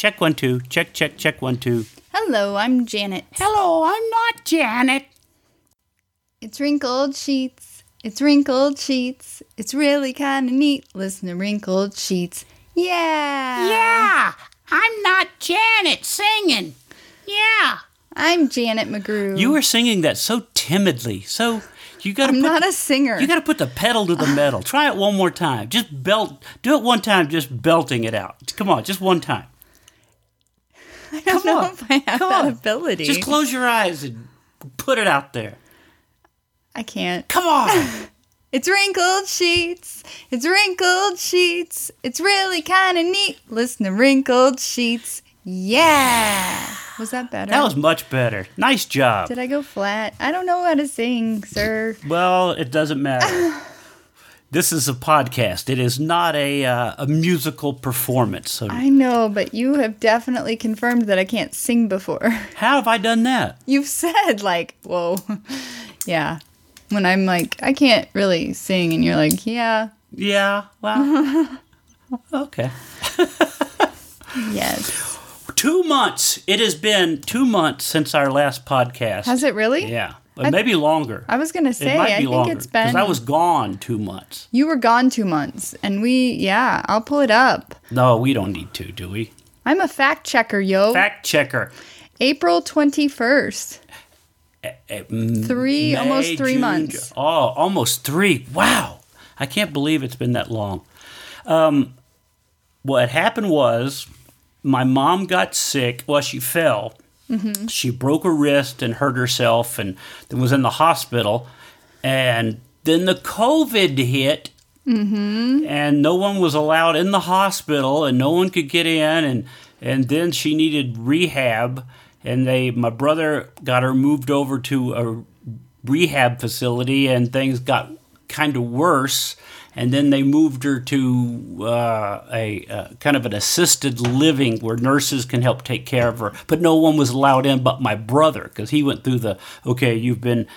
Check one, two. Check, check, check one, two. Hello, I'm Janet. Hello, I'm not Janet. It's wrinkled sheets. It's wrinkled sheets. It's really kind of neat. Listen to wrinkled sheets. Yeah. Yeah, I'm not Janet singing. Yeah. I'm Janet McGrew. You were singing that so timidly. So you got to I'm put not a singer. you got to put the pedal to the metal. Try it one more time. Just belt. Do it one time. Just belting it out. Come on, just one time. I don't know on. if I have Come that on. ability. Just close your eyes and put it out there. I can't. Come on. It's wrinkled sheets. It's wrinkled sheets. It's really kind of neat. Listen to wrinkled sheets. Yeah. Was that better? that was much better. Nice job. Did I go flat? I don't know how to sing, sir. Well, it doesn't matter. this is a podcast. It is not a uh, a musical performance. So I know, but you have definitely confirmed that I can't sing before. how have I done that? You've said, like, whoa. yeah. When I'm like, I can't really sing, and you're like, yeah, Yeah. Well. okay. yes. Two months. It has been two months since our last podcast. Has it really? Yeah. But maybe longer. I was going to say, it might I think longer it's been. I was gone two months. You were gone two months, and we, yeah, I'll pull it up. No, we don't need to, do we? I'm a fact checker, yo. Fact checker. April 21st. Eh, mm, Three, May, almost three June, months. Oh, almost three. Wow. I can't believe it's been that long. Um, what happened was my mom got sick. Well, she fell. Mm-hmm. She broke her wrist and hurt herself and then was in the hospital. And then the COVID hit. Mm-hmm. And no one was allowed in the hospital and no one could get in. And, and then she needed rehab. And they, my brother got her moved over to a rehab facility and things got kind of worse. And then they moved her to uh, a uh, kind of an assisted living where nurses can help take care of her. But no one was allowed in but my brother because he went through the okay, you've been,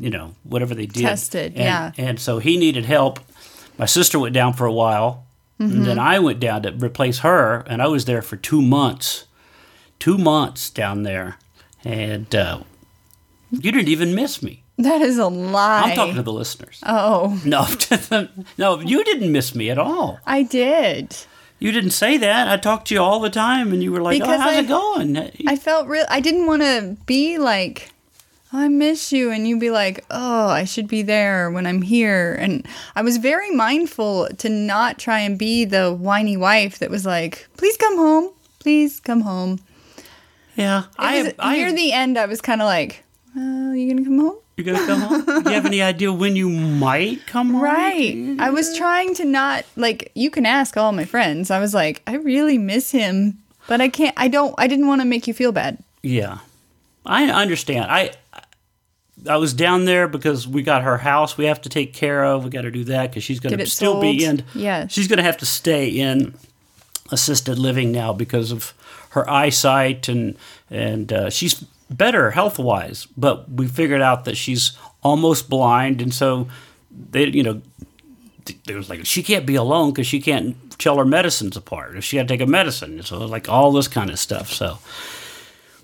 you know, whatever they did. Tested, And- yeah. And so he needed help. My sister went down for a while. And then Mm-hmm. I went down to replace her. And I was there for two months. Two months down there. And uh, you didn't even miss me. That is a lie. I'm talking to the listeners. Oh, No, no, you didn't miss me at all. I did. You didn't say that. I talked to you all the time, and you were like, oh, Because "Oh, how's I- it going?" I felt real. I didn't want to be like, oh, I miss you, and you'd be like, oh, I should be there when I'm here. And I was very mindful to not try and be the whiny wife that was like, please come home, please come home. yeah, I, was- I near the end, I was kind of like, well, you gonna come home? You gonna come home? Do you have any idea when you might come home? Right. I was trying to not like you can ask all my friends. I was like, I really miss him, but I can't I don't I didn't want to make you feel bad. Yeah, I understand. I I was down there because we got her house. We have to take care of. We got to do that because she's going to still be in. Yeah. she's going to have to stay in assisted living now because of her eyesight and and uh, she's better health wise. But we figured out that she's almost blind, and so they you know there was like she can't be alone because she can't tell her medicines apart. If she had to take a medicine, so like all this kind of stuff. So.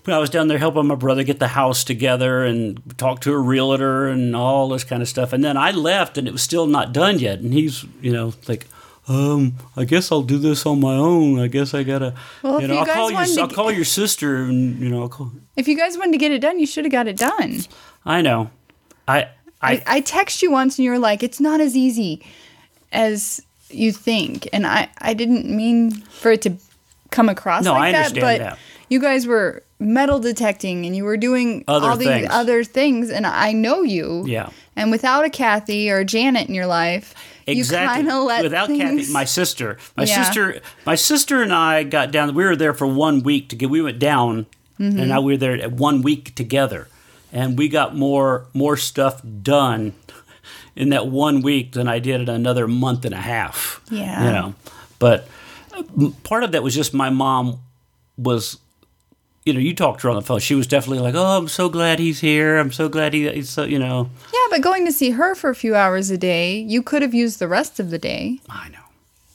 But I was down there helping my brother get the house together and talk to a realtor and all this kind of stuff. And then I left and it was still not done yet. And he's, you know, like, um, I guess I'll do this on my own. I guess I gotta, Well, if you know, you I'll guys call your, to I'll call your sister and you know, I'll call. If you guys wanted to get it done, you should have got it done. I know, I, I, I, I text you once and you were like, it's not as easy as you think. And I, I didn't mean for it to come across No, like I that, but that. you guys were metal detecting and you were doing Other all these things. other things. And I know you. Yeah. And without a Kathy or a Janet in your life, exactly. Without things, Kathy, my sister, my Yeah. sister, my sister and I got down. We were there for one week to get. We went down, Mm-hmm. and I we were there at one week together, and we got more more stuff done in that one week than I did in another month and a half. Yeah. you know, but uh, part of that was just my mom was. You know, you talked to her on the phone. She was definitely like, "Oh, I'm so glad he's here. I'm so glad he, he's so." You know, Yeah, but going to see her for a few hours a day, you could have used the rest of the day. I know.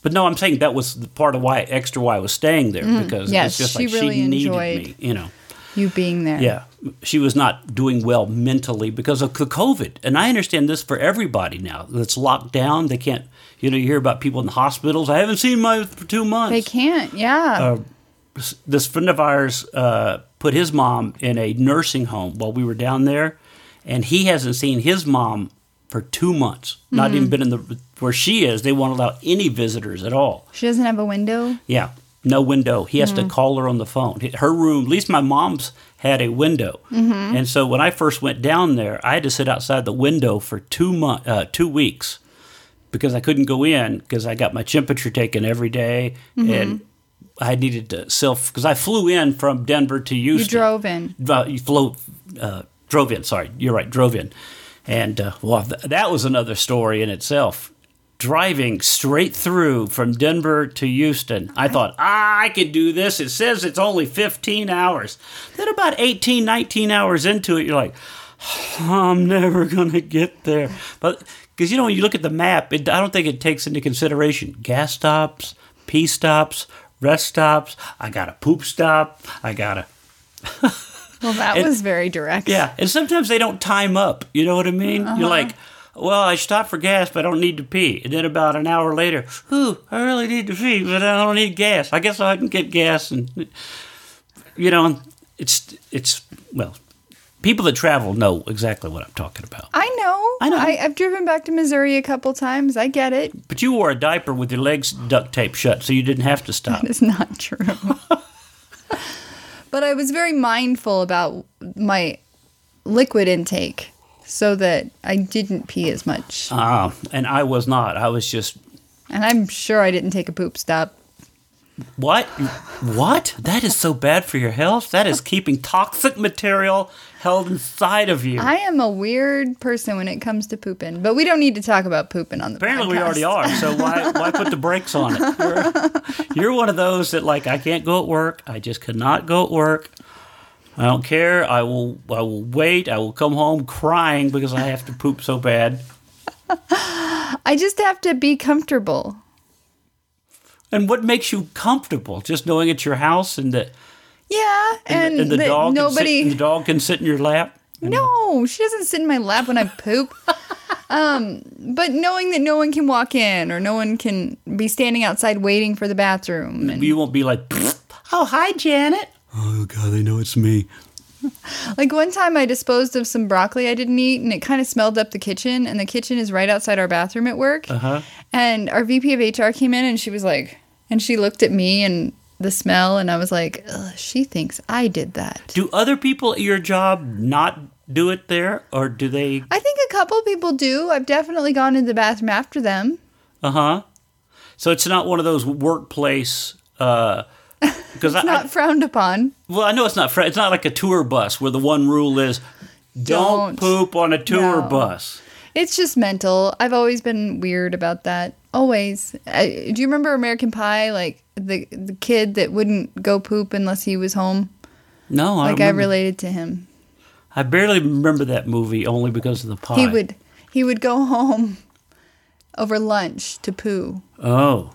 But no, I'm saying that was the part of why extra why I was staying there because Mm. Yes, it's just she like really she needed me, you know. You being there. Yeah, she was not doing well mentally because of the COVID, and I understand this for everybody now that's locked down. They can't, you know, you hear about people in the hospitals. I haven't seen my for two months. They can't. Yeah. This friend of ours uh, put his mom in a nursing home while we were down there, and he hasn't seen his mom for two months. Not Mm-hmm. even been in the where she is. They won't allow any visitors at all. she doesn't have a window. Yeah, no window. He has Mm-hmm. to call her on the phone. Her room, at least my mom's, had a window, Mm-hmm. and so when I first went down there, I had to sit outside the window for two month, uh, two weeks, because I couldn't go in because I got my temperature taken every day, Mm-hmm. and I needed to self because I flew in from Denver to Houston. You drove in. Uh, you flew, uh, drove in. Sorry, you're right, drove in, and uh, well, th- that was another story in itself. Driving straight through from Denver to Houston, I thought ah, I could do this. It says it's only 15 hours. Then about 18, 19 hours into it, you're like, I'm never gonna get there. But because you know when you look at the map, it, I don't think it takes into consideration gas stops, pee stops, rest stops. I got a poop stop. I got a Well, that And- was very direct. yeah, and sometimes they don't time up. You know what I mean? Uh-huh. You're like, well, I stopped for gas, but I don't need to pee. And then about an hour later, ooh, I really need to pee, but I don't need gas. I guess I can get gas, and you know, it's it's well, people that travel know exactly what I'm talking about. I know. I know. I, I've driven back to Missouri a couple times. I get it. But you wore a diaper with your legs duct taped shut, so you didn't have to stop. That is not true. but I was very mindful about my liquid intake so that I didn't pee as much. Ah, and I was not. I was just And I'm sure I didn't take a poop stop. What? What? That is so bad for your health. That is keeping toxic material held inside of you. I am a weird person when it comes to pooping, but we don't need to talk about pooping on the Apparently, we already are. So why why put the brakes on it? You're, you're one of those that like I can't go at work. I just cannot go at work. I don't care. I will. I will wait. I will come home crying because I have to poop so bad. I just have to be comfortable. And what makes you comfortable? Just knowing it's your house and that Yeah, and, and, and the that dog nobody. can sit, the dog can sit in your lap. No, she doesn't sit in my lap when I poop. um, but knowing that no one can walk in or no one can be standing outside waiting for the bathroom. And, You won't be like, oh hi Janet. Oh God, they know it's me. like one time I disposed of some broccoli I didn't eat and it kind of smelled up the kitchen and the kitchen is right outside our bathroom at work. Uh-huh. And our VP of HR came in and she was like, and she looked at me and the smell and I was like, she thinks I did that. Do other people at your job not do it there, or do they? I think a couple people do. I've definitely gone into the bathroom after them. Uh huh. So it's not one of those workplace. Because I, Not frowned upon. well, I know it's not. fr- It's not like a tour bus where the one rule is don't, Don't. poop on a tour No. bus. It's just mental. I've always been weird about that. Always. I, do you remember American Pie? Like the the kid that wouldn't go poop unless he was home. No, I Like I related to him. I barely remember that movie only because of the pie. He would he would go home over lunch to poo. Oh,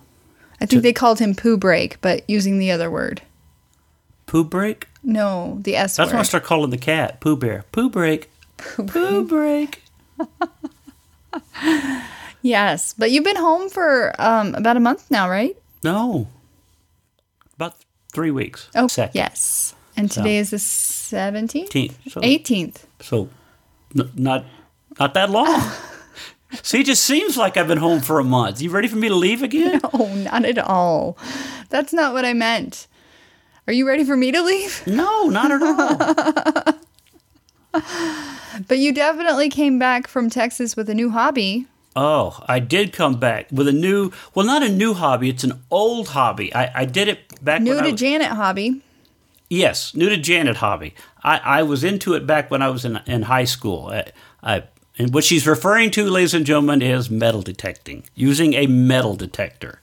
I think they called him poo break, but using the other word. poo break. No, the S That's when I word. start calling the cat Pooh Bear. Pooh break. Pooh break. Yes, but you've been home for um, about a month now, right? No, about three weeks. Oh, Second. yes. And today is the seventeenth, 18th. So, eighteenth. so n- not not that long. See, it just seems like I've been home for a month. You ready for me to leave again? Oh, not at all. That's not what I meant. Are you ready for me to leave? No, not at all. But you definitely came back from Texas with a new hobby. Oh, I did come back with a new, well, not a new hobby. It's an old hobby. I, I did it back New to was, Janet hobby. Yes, new to Janet hobby. I, I was into it back when I was in, in high school. I, I, and what she's referring to, ladies and gentlemen, is metal detecting, using a metal detector.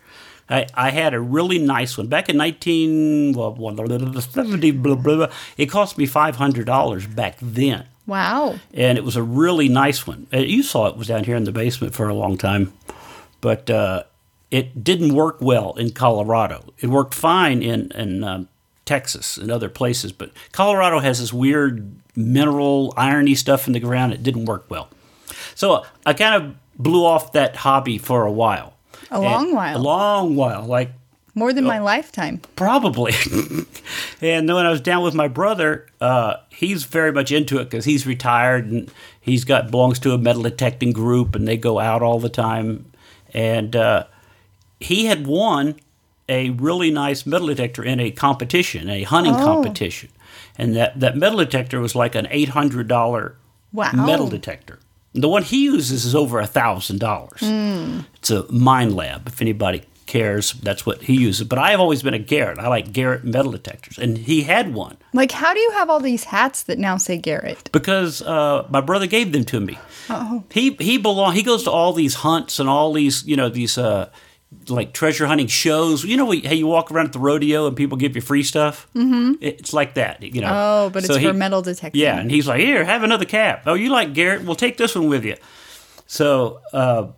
I, I had a really nice one back in 19, well, 70, blah, blah, blah. It cost me $500 back then. Wow. and it was a really nice one. Uh, You saw it was down here in the basement for a long time, but uh, it didn't work well in Colorado. It worked fine in in um, Texas and other places, but Colorado has this weird mineral irony stuff in the ground. It didn't work well. So I kind of blew off that hobby for a while. A And- long while. A long while, like More than my lifetime. Probably. and then when I was down with my brother, uh, he's very much into it because he's retired and he's got belongs to a metal detecting group and they go out all the time. And uh, he had won a really nice metal detector in a competition, a hunting Oh. competition. And that, that metal detector was like an $800 Wow. metal detector. The one he uses is over a thousand dollars. It's a Minelab. If anybody cares, that's what he uses. But I have always been a Garrett. I like Garrett metal detectors, and he had one Like, how do you have all these hats that now say Garrett? because uh, my brother gave them to me. Oh. He he belong. He goes to all these hunts and all these you know these uh, like treasure hunting shows. You know how you walk around at the rodeo and people give you free stuff. Mm-hmm. It's like that. You know. Oh, but it's So for metal detecting. Yeah, and he's like, "Here, have another cap." Oh, you like Garrett? We'll take this one with you. So uh,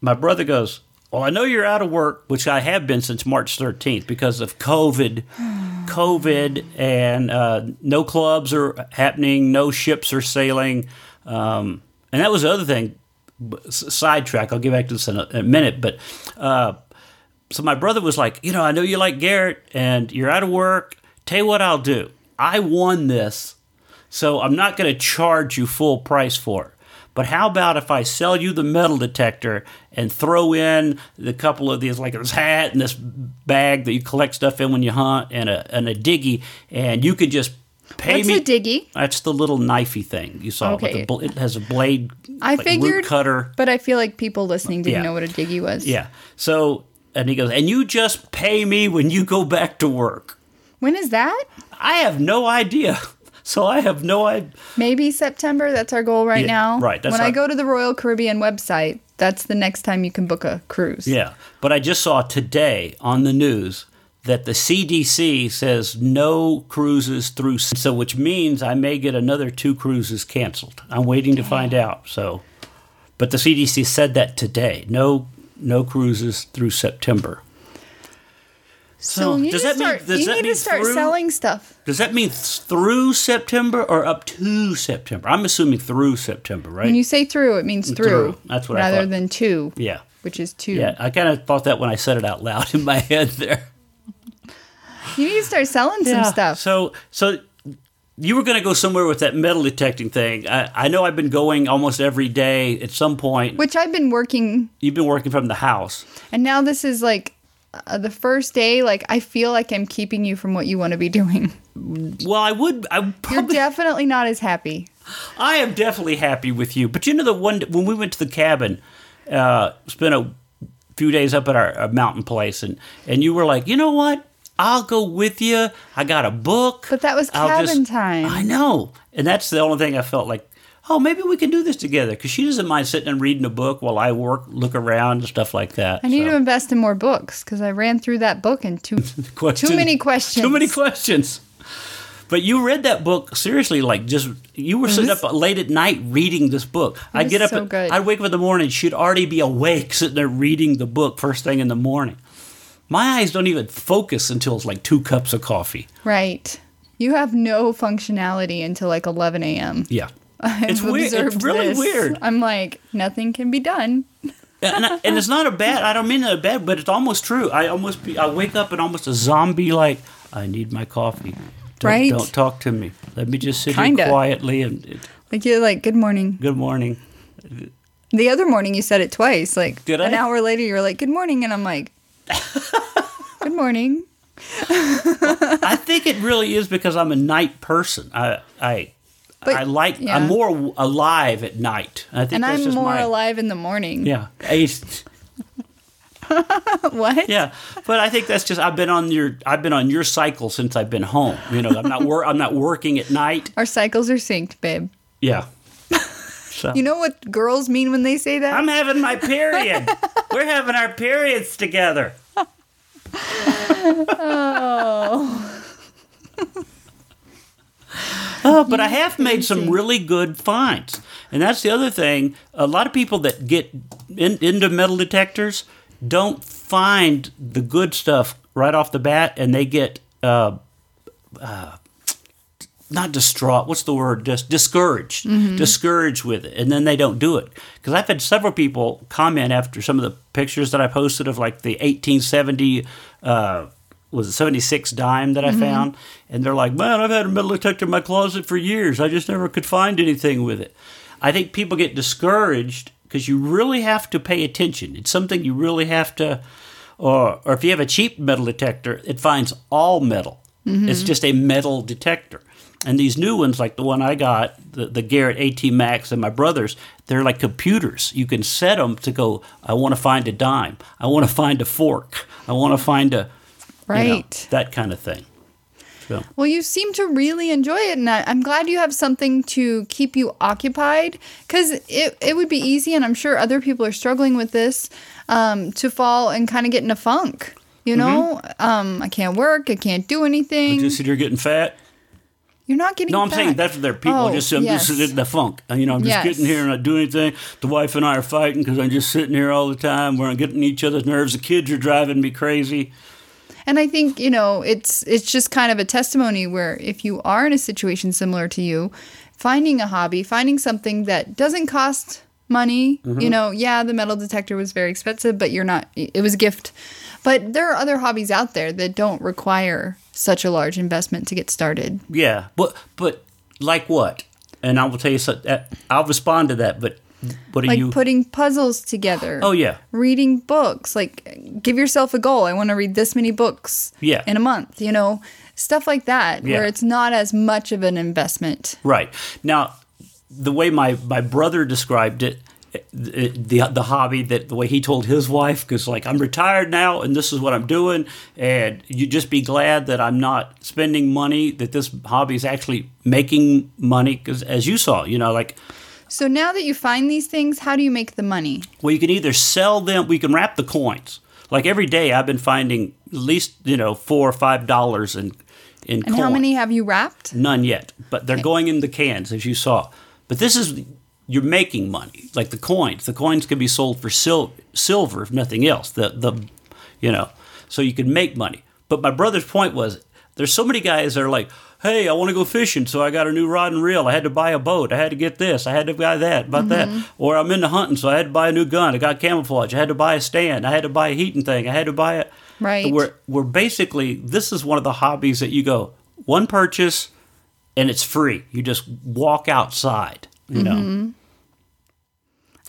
my brother goes, "Well, I know you're out of work, which I have been since March 13th because of COVID, COVID, and uh, no clubs are happening, no ships are sailing, um, and that was the other thing. Sidetrack. I'll get back to this in a, in a minute, but." Uh, so my brother was like, you know, I know you like Garrett and you're out of work. Tell you what I'll do. I won this, so I'm not going to charge you full price for it. But how about if I sell you the metal detector and throw in the couple of these, like this hat and this bag that you collect stuff in when you hunt, and a and a diggy, and you could just pay What's me. a diggy? That's the little knifey thing you saw. with Okay. the bl- it has a blade. I like figured, cutter. but I feel like people listening didn't Yeah. know what a diggy was. Yeah. So and he goes, and you just pay me when you go back to work. When is that? I have no idea. So I have no idea. Maybe September. That's our goal right Yeah, now. right, that's when I go to the Royal Caribbean website, that's the next time you can book a cruise. Yeah. But I just saw today on the news that the CDC says no cruises through, so which means I may get another two cruises canceled. I'm waiting to find out. So, but the CDC said that today. No, no cruises through September. So you does that mean- start. does you that need mean to start through? selling stuff. Does that mean through September or up to September? I'm assuming through September, right? When you say through, it means through. Through. That's what I rather than two, yeah. which is two. Yeah, I kind of thought that when I said it out loud in my head there. You need to start selling some stuff. So, so you were going to go somewhere with that metal detecting thing. I, I know I've been going almost every day. At some point, which I've been working, you've been working from the house. and now this is like uh, the first day. Like I feel like I'm keeping you from what you want to be doing. Well, I would. I would You're definitely not as happy. I am definitely happy with you. But you know, the one when we went to the cabin, uh, spent a few days up at our, our mountain place, and and you were like, you know what? I'll go with you. I got a book. But that was cabin time. I know, and that's the only thing I felt like. Oh, maybe we can do this together because she doesn't mind sitting and reading a book while I work, look around, and stuff like that. I need so. to invest in more books because I ran through that book in two. Question- Too many questions. Too many questions. But you read that book seriously, like just you were sitting was- up late at night reading this book. I'd get up, so at-. I'd wake up in the morning. She'd already be awake, sitting there reading the book first thing in the morning. My eyes don't even focus until it's like two cups of coffee. right. You have no functionality until like 11 a.m. Yeah, I've it's weird. It's really this. weird. I'm like, nothing can be done. and, I, and it's not a bad. I don't mean a bad, but it's almost true. I almost be, I wake up and almost a zombie. Like I need my coffee. Don't, Right. Don't talk to me. Let me just sit Kinda. here quietly and it, Like you're like, good morning. good morning. The other morning you said it twice. Like Did I? an hour later you're like, good morning, and I'm like, good morning. I think it really is because I'm a night person. I I But- I like yeah. I'm more alive at night. I think And I'm more my, alive in the morning. Yeah. What? yeah. But I think that's just I've been on your I've been on your cycle since I've been home. You know, I'm not wor- I'm not working at night. Our cycles are synced, babe. Yeah. So You know what girls mean when they say that? I'm having my period. We're having our periods together. Oh. Oh, but I have made some really good finds. And that's the other thing. A lot of people that get in, into metal detectors don't find the good stuff right off the bat, and they get uh, uh, not distraught. What's the word? Just discouraged, mm-hmm. discouraged with it, and then they don't do it. Because I've had several people comment after some of the pictures that I posted of like the 1870. Uh, was it 76 dime that I mm-hmm. found? And they're like, man, I've had a metal detector in my closet for years. I just never could find anything with it. I think people get discouraged because you really have to pay attention. It's something you really have to, or, or if you have a cheap metal detector, it finds all metal. Mm-hmm. It's just a metal detector. And these new ones, like the one I got, the, the Garrett AT Max and my brother's, they're like computers. You can set them to go, I want to find a dime. I want to find a fork. I want to find a, you know, Right. that kind of thing. So, Well, you seem to really enjoy it, and I, I'm glad you have something to keep you occupied. Because it, it would be easy, and I'm sure other people are struggling with this, um, to fall and kind of get in a funk. You know, um, I can't work, I can't do anything. just here getting fat. You're not getting. No, I'm fat. saying that's their people. Oh, just I'm yes. just in the funk. You know, I'm just Yes. getting here and not doing anything. The wife and I are fighting because I'm just sitting here all the time. We're getting each other's nerves. The kids are driving me crazy. And I think you know it's it's just kind of a testimony where if you are in a situation similar to you, finding a hobby, finding something that doesn't cost money. Mm-hmm. You know, yeah, the metal detector was very expensive, but you're not. It was a gift. But there are other hobbies out there that don't require such a large investment to get started. Yeah, but but like what? And I will tell you. So, uh, I'll respond to that. But what are Like you? putting puzzles together. oh yeah, reading books like give yourself a goal i want to read this many books Yeah. in a month you know stuff like that Yeah. where it's not as much of an investment right. Now, the way my my brother described it. The, the the hobby that the way he told his wife because like I'm retired now and this is what I'm doing and you just be glad that I'm not spending money that this hobby is actually making money because as you saw you know like so now that you find these things how do you make the money Well, you can either sell them. We can wrap the coins. Like every day, I've been finding at least you know four or five dollars in in and coin. how many have you wrapped None yet, but they're going in the cans as you saw. But this is you're making money. Like the coins, the coins can be sold for sil- silver if nothing else. The the you know, so you can make money. But my brother's point was there's so many guys that are like. Hey, I want to go fishing, so I got a new rod and reel. I had to buy a boat. I had to get this. I had to buy that, about that. Mm-hmm. Or I'm into hunting, so I had to buy a new gun. I got camouflage. I had to buy a stand. I had to buy a heating thing. I had to buy it. Right. We're we're basically this is one of the hobbies that you go one purchase and it's free. You just walk outside. You know. Mm-hmm.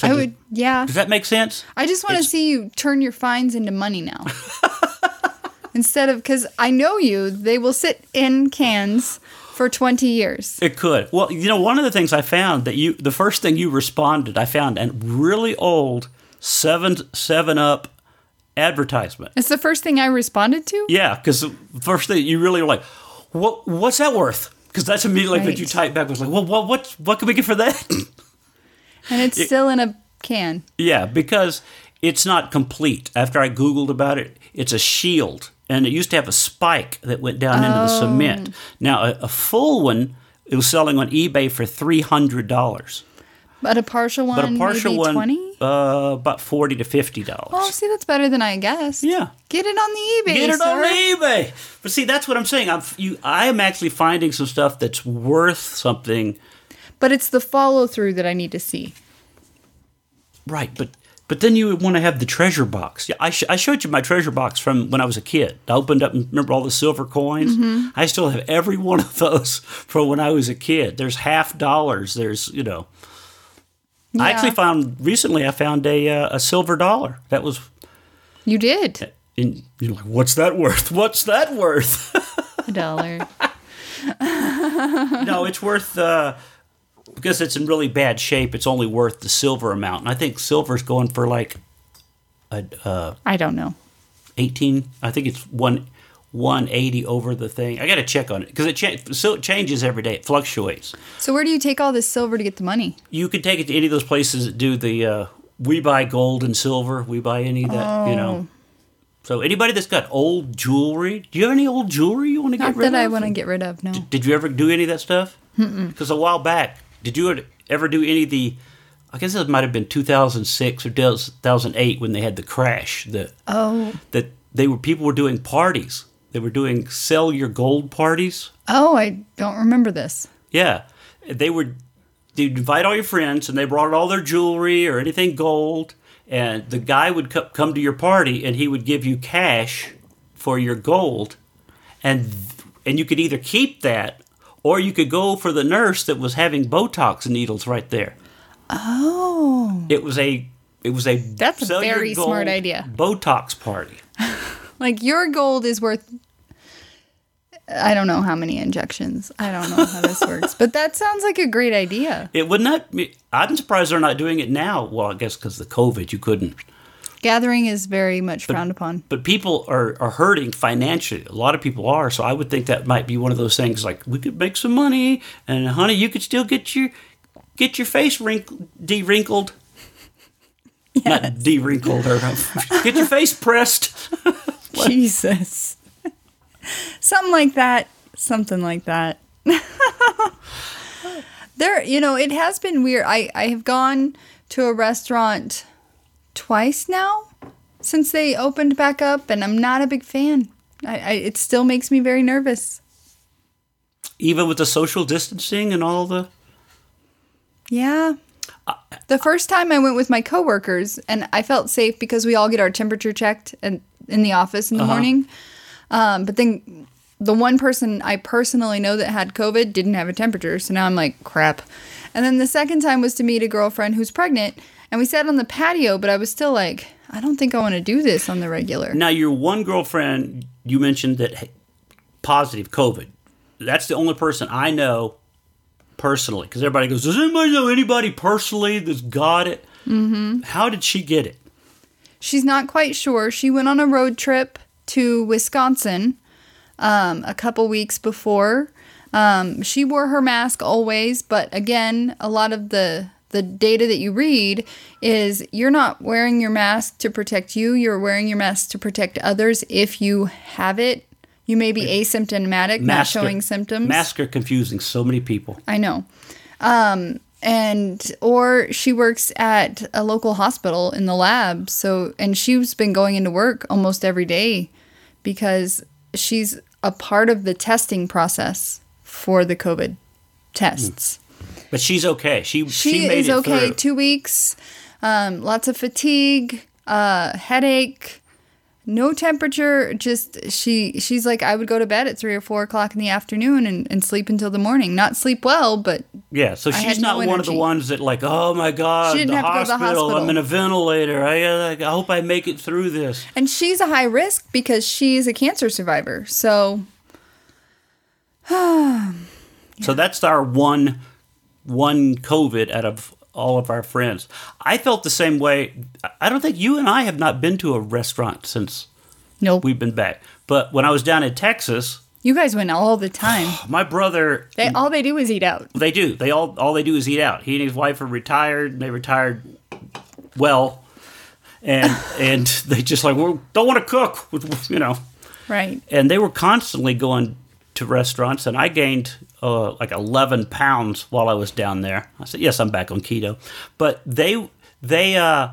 I does- would yeah Does that make sense? i just want to see you turn your fines into money now instead of because i know you they will sit in cans for 20 years It could. Well, you know, one of the things I found that you, the first thing you responded, I found a really old Seven Seven Up advertisement. it's the first thing i responded to Yeah, because the first thing you really were like, "What? What's that worth?" Because that's immediately like what you Right. type back was like, "Well, what? What? What can we get for that?" And it's still in a can yeah, because it's not complete. After I googled about it, it's a shield, and it used to have a spike that went down into the cement. Now, a, a full one, it was selling on eBay for three hundred dollars. But a partial one, But a partial maybe one, 20? uh, about forty to fifty dollars. Oh, see, that's better than I guessed. Yeah. Get it on the eBay, Get it sir. on eBay. But see, that's what I'm saying. I'm you. I am actually finding some stuff that's worth something. But it's the follow through that I need to see. Right, but but then you would want to have the treasure box. Yeah, I, sh- I showed you my treasure box from when I was a kid. I opened up and remember all the silver coins. Mm-hmm. I still have every one of those from when I was a kid. There's half dollars. There's you know. I actually found recently. I found a uh, a silver dollar that was. You did In, you're like, what's that worth? What's that worth? a dollar. no, it's worth uh, because it's in really bad shape. It's only worth the silver amount, and I think silver's going for like a uh, I don't know. 18 i think it's one 180 over the thing i gotta check on it because it, cha- so it changes every day it fluctuates So where do you take all this silver to get the money? you can take it to any of those places that do the uh, we buy gold and silver we buy any of that you Oh. know so anybody that's got old jewelry do you have any old jewelry you want to get Not rid that I want to get rid of. No. did you ever do any of that stuff because a while back did you ever do any of the I guess it might have been 2006 or 2008 when they had the crash. The Oh. that they were people were doing parties. They were doing sell your gold parties. Oh, I don't remember this. Yeah, they would. They'd invite all your friends, and they brought all their jewelry or anything gold. And the guy would co- come to your party, and he would give you cash for your gold, and and you could either keep that, or you could go for the nurse that was having Botox needles right there. Oh. It was a it was a That's a very smart idea. Botox party. Like your gold is worth I don't know how many injections. I don't know how this works. But that sounds like a great idea. It would not. Be, I'm surprised they're not doing it now. Well, I guess because the COVID, you couldn't. Gathering is very much frowned upon. But people are, are hurting financially. A lot of people are. So I would think that might be one of those things like we could make some money, and honey, you could still get your get your face wrinkled, de-wrinkled. Not de-wrinkled or get your face pressed. Jesus. Something like that. Something like that. there, you know, it has been weird. I, I have gone to a restaurant twice now since they opened back up, and I'm not a big fan. I, I, it still makes me very nervous. Even with the social distancing and all the. Yeah. The first time I went with my coworkers, and I felt safe because we all get our temperature checked and in the office in the morning. Um, but then the one person I personally know that had COVID didn't have a temperature, so now I'm like, crap. And then the second time was to meet a girlfriend who's pregnant, and we sat on the patio, but I was still like, I don't think I want to do this on the regular. Now, your one girlfriend, you mentioned that had positive COVID. That's the only person I know personally. Because everybody goes, Does anybody know anybody personally that's got it? Mm-hmm. How did she get it? She's not quite sure. She went on a road trip to Wisconsin um, a couple weeks before. Um, she wore her mask always, but again, a lot of the the data that you read is you're not wearing your mask to protect you. You're wearing your mask to protect others. If you have it, you may be asymptomatic, not are- showing symptoms. Masks are confusing so many people. I know. Um, and or she works at a local hospital in the lab. So and she's been going into work almost every day because she's a part of the testing process for the COVID tests. But she's okay. She, She, she, made is it okay. through. Two weeks, um, lots of fatigue, uh, headache, no temperature. Just she she's like I would go to bed at three or four o'clock in the afternoon and, and sleep until the morning. Not sleep well, but Yeah, so she's no not one of the ones that like, oh my god, the, have to go to the hospital, I'm in a ventilator. I, uh, I hope I make it through this. And she's a high risk because she's a cancer survivor. So So that's our one one COVID out of all of our friends. I felt the same way. I- don't think you and I have not been to a restaurant since nope. we've been back. But when I was down in Texas, you guys went all the time. my brother They all they do is eat out. they do. They all all they do is eat out. He and his wife are retired. And they retired well, and and they just like we don't want to cook, you know. Right. And they were constantly going to restaurants, and I gained uh, like eleven pounds while I was down there. I said, "Yes, I'm back on keto," but they they uh.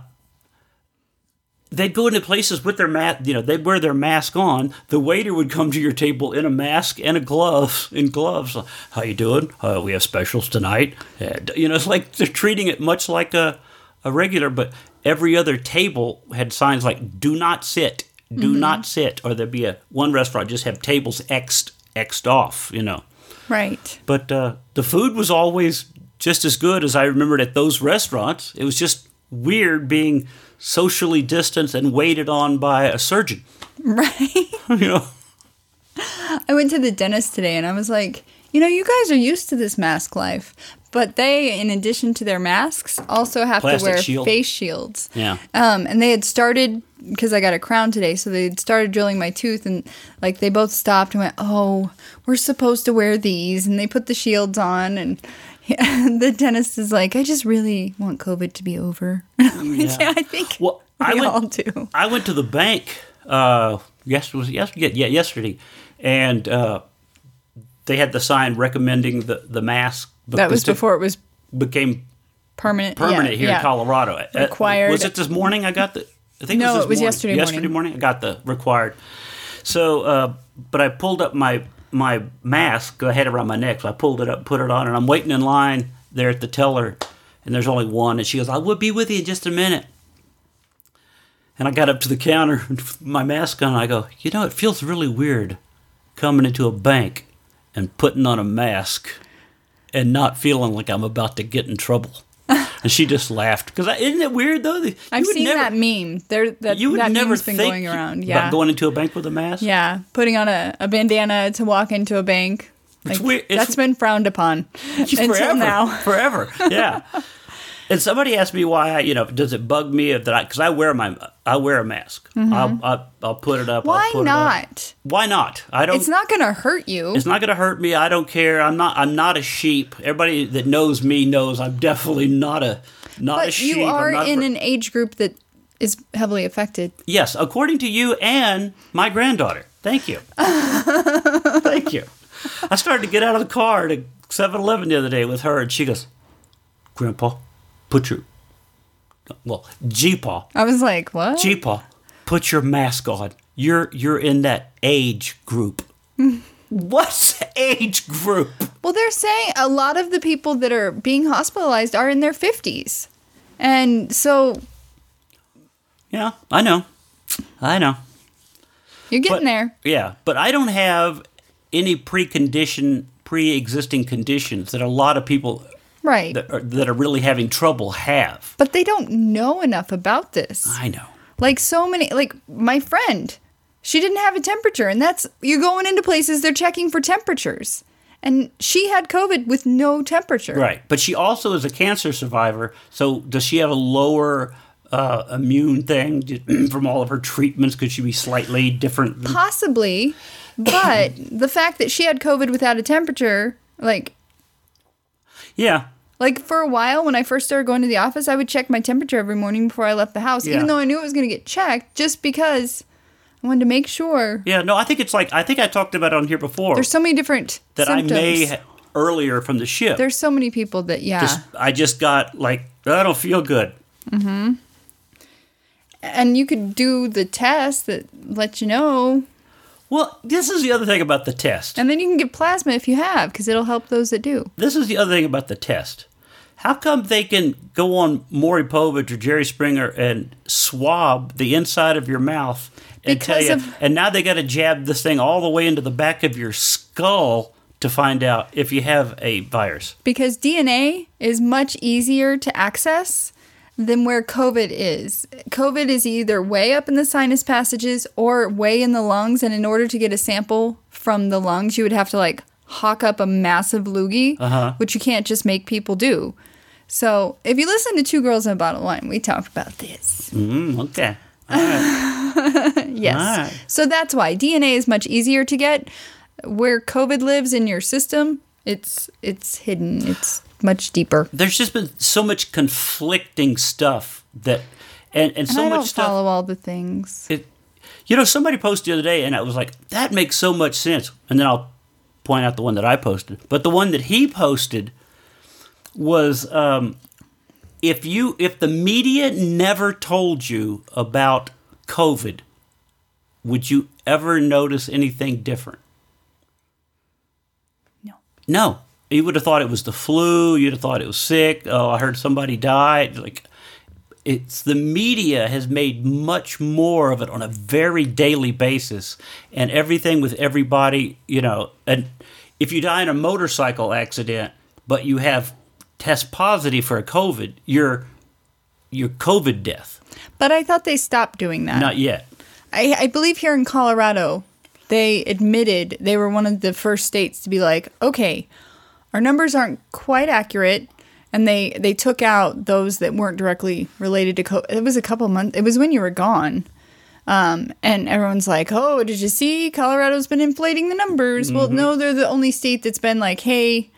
They'd go into places with their mask, you know, they'd wear their mask on. The waiter would come to your table in a mask and a glove, in gloves. How you doing? Uh, we have specials tonight. And, you know, it's like they're treating it much like a, a regular, but every other table had signs like "Do not sit," "Do not sit," or there'd be a one restaurant just have tables xed xed off, you know. Right. But uh, the food was always just as good as I remembered at those restaurants. It was just weird being socially distanced and waited on by a surgeon. Right. you know, I went to the dentist today and I was like, you know, you guys are used to this mask life. But they, in addition to their masks, also have Plastic to wear shield. face shields. Yeah. Um, and they had started because I got a crown today, so they had started drilling my tooth, and like they both stopped and went, "Oh, we're supposed to wear these," and they put the shields on, and the dentist is like, "I just really want COVID to be over." Yeah. yeah. I think Well, I we went- all do. I went to the bank. Uh, yes, was yes, yeah, yeah, yesterday, and uh, they had the sign recommending the the mask. That was before it was became permanent. yeah, permanent here yeah. in Colorado. Uh, Required. was it this morning? I got the. I think No, it was, it was morning. yesterday Yesterday morning, I got the required. So, uh, but I pulled up my my mask. I had around my neck, so I pulled it up, put it on, and I'm waiting in line there at the teller, and there's only one, and she goes, "I will be with you in just a minute." And I got up to the counter with my mask on. And I go, you know, it feels really weird coming into a bank and putting on a mask and not feeling like I'm about to get in trouble. and she just laughed because isn't it weird though? that I've would seen never, that meme. There, that You would that never meme's been going around. about Yeah, going into a bank with a mask. yeah, putting on a, a bandana to walk into a bank. It's weird- it's- that's been frowned upon until forever, now. forever. Yeah. and somebody asked me why, I, you know, does it bug me if that I because I wear my I wear a mask. I'll, I'll I'll put it up. I'll Mm-hmm. Why put it up. not? Why not? I don't. It's not going to hurt you. It's not going to hurt me. I don't care. I'm not. I'm not a sheep. Everybody that knows me knows I'm definitely not a not a but sheep. you are not a in an age group that is heavily affected. yes, according to you and my granddaughter. Thank you. Thank you. I started to get out of the car at 7-Eleven the other day with her, and she goes, "Grandpa, put your well, G-Paw, I was like, what? G-Paw, put your mask on. You're you're in that age group." What's age group? Well, they're saying a lot of the people that are being hospitalized are in their 50s. And so Yeah, I know. I know. you're getting But- there. Yeah, but I don't have any precondition, pre-existing conditions that a lot of people Right. that are, that are really having trouble have. but they don't know enough about this. I know. Like so many, like my friend, she didn't have a temperature, and that's you're going into places they're checking for temperatures, and she had COVID with no temperature. Right, but she also is a cancer survivor. So does she have a lower uh, immune thing from all of her treatments? Could she be slightly different? Possibly, but the fact that she had COVID without a temperature, like Yeah, like for a while when I first started going to the office, I would check my temperature every morning before I left the house, Yeah. even though I knew it was going to get checked, just because I wanted to make sure. yeah. No, I think it's like I think I talked about it on here before There's so many different that symptoms. I may ha- earlier from the ship. There's so many people that yeah, just I just got like I don't feel good. Mm-hmm. And you could do the test that lets you know, Well, this is the other thing about the test. and then you can get plasma if you have, because it'll help those that do. This is the other thing about the test. How come they can go on Maury Povich or Jerry Springer and swab the inside of your mouth and tell you, of- and now they got to jab this thing all the way into the back of your skull to find out if you have a virus? Because DNA is much easier to access than where COVID is. COVID is either way up in the sinus passages or way in the lungs. And in order to get a sample from the lungs, you would have to like hawk up a massive loogie, Uh-huh. which you can't just make people do. So if you listen to Two Girls in a Bottle of Wine, we talked about this. Mm, okay. Yes. Alright. So that's why DNA is much easier to get. Where COVID lives in your system, it's it's hidden. It's much deeper. There's just been so much conflicting stuff that, and, and so and I much don't stuff. follow all the things. it, you know, somebody posted the other day, and I was like, that makes so much sense. And then I'll point out the one that I posted. But the one that he posted was um, if you if the media never told you about COVID, would you ever notice anything different? No. No. You would have thought it was the flu. You'd have thought it was sick. Oh, I heard somebody died. Like, it's the media has made much more of it on a very daily basis, and everything with everybody. You know, and if you die in a motorcycle accident, but you have test positive for a COVID, you're you're COVID death. But I thought they stopped doing that. Not yet. I, I believe here in Colorado, they admitted they were one of the first states to be like, okay, our numbers aren't quite accurate. And they, they took out those that weren't directly related to COVID. It was a couple months. It was when you were gone. Um, and everyone's like, oh, did you see Colorado's been inflating the numbers? Well, no, they're the only state that's been like, hey,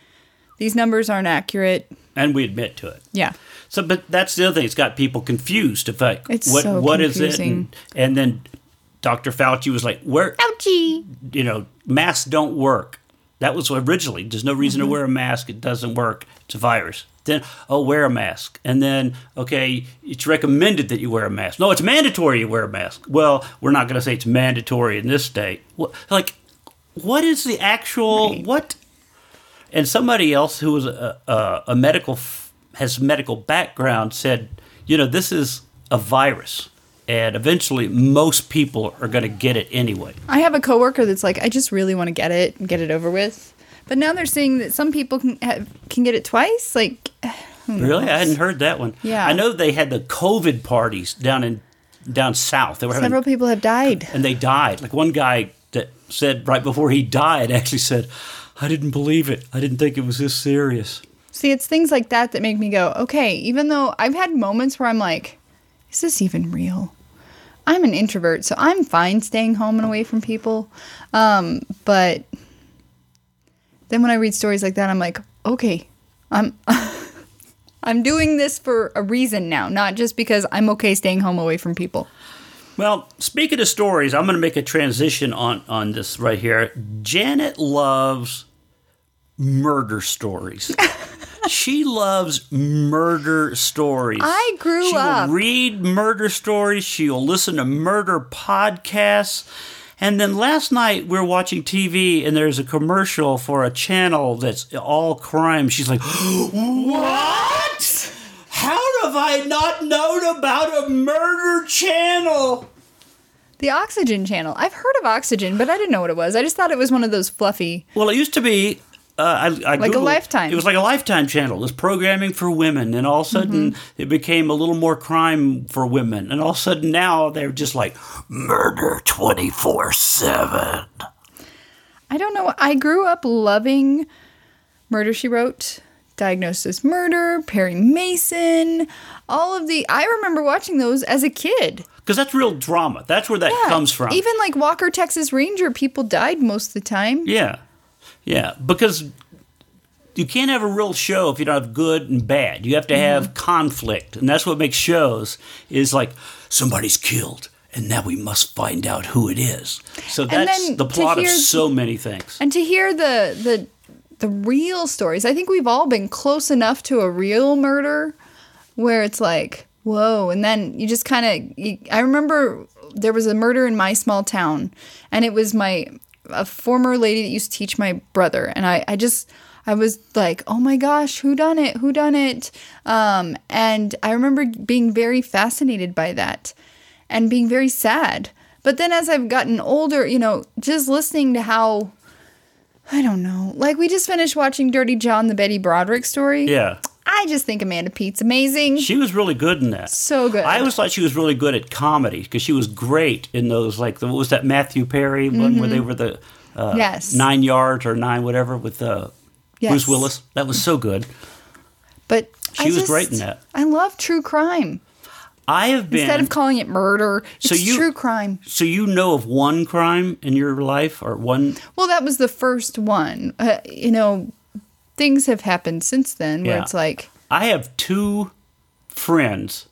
these numbers aren't accurate. And we admit to it. Yeah. So, but that's the other thing. It's got people confused. If like, It's what so what is it? And, and then Dr. Fauci was like, "Where Fauci, you know masks don't work." That was originally. There's no reason Mm-hmm. to wear a mask. It doesn't work. It's a virus. Then, oh, wear a mask. And then, okay, it's recommended that you wear a mask. No, it's mandatory you wear a mask. Well, we're not going to say it's mandatory in this state. Like, what is the actual, Right. what? And somebody else who was a, a, a medical, has a medical background said, you know, this is a virus. And eventually, most people are going to get it anyway. I have a coworker that's like, I just really want to get it and get it over with. But now they're saying that some people can have, can get it twice. Like, Really, I hadn't heard that one. Yeah. I know they had the COVID parties down in down south. They were having, Several people have died. and they died. Like one guy that said right before he died actually said, "I didn't believe it. I didn't think it was this serious." See, it's things like that that make me go, okay, even though I've had moments where I'm like, is this even real? I'm an introvert, so I'm fine staying home and away from people. Um, but then when I read stories like that, I'm like, okay, I'm I'm doing this for a reason now, not just because I'm okay staying home away from people. Well, speaking of stories, I'm going to make a transition on on this right here. Janet loves murder stories. she loves murder stories. I grew she up- She will read murder stories. She'll listen to murder podcasts. And then last night we were watching TV and there's a commercial for a channel that's all crime. She's like, "What? How have I not known about a murder channel?" The Oxygen channel. I've heard of Oxygen, but I didn't know what it was. I just thought it was one of those fluffy. Well, it used to be. Uh, I, I Like a Lifetime. It was like a lifetime channel. It was programming for women, and all of a sudden Mm-hmm. it became a little more crime for women, and all of a sudden now they're just like murder twenty four seven. I don't know. I grew up loving Murder She Wrote, Diagnosis Murder, Perry Mason, all of the. I remember watching those as a kid. Because that's real drama. That's where that Yeah, comes from. Even like Walker, Texas Ranger, people died most of the time. yeah, yeah. Because you can't have a real show if you don't have good and bad. You have to have Mm-hmm. conflict, and that's what makes shows. Is like somebody's killed. And now we must find out who it is. So that's the plot of so many things. And to hear the the the real stories, I think we've all been close enough to a real murder where it's like, whoa. And then you just kind of, I remember there was a murder in my small town, and it was my a former lady that used to teach my brother, and I I just. I was like, "Oh my gosh, who done it? Who done it?" Um, and I remember being very fascinated by that, and being very sad. But then, as I've gotten older, you know, just listening to how I don't know. Like we just finished watching Dirty John, the Betty Broderick story. Yeah. I just think Amanda Peet's amazing. She was really good in that. So good. I always thought she was really good at comedy because she was great in those, like, the, what was that Matthew Perry one where they were the uh, Mm-hmm. Yes. nine yards or nine whatever with uh, Yes. Bruce Willis? That was so good. but She I was just- great in that. I love true crime. I have been. Instead of calling it murder, it's So you- true crime. so you know of one crime in your life or one? Well, that was the first one. Uh, you know, things have happened since then where Yeah. it's like, I have two friends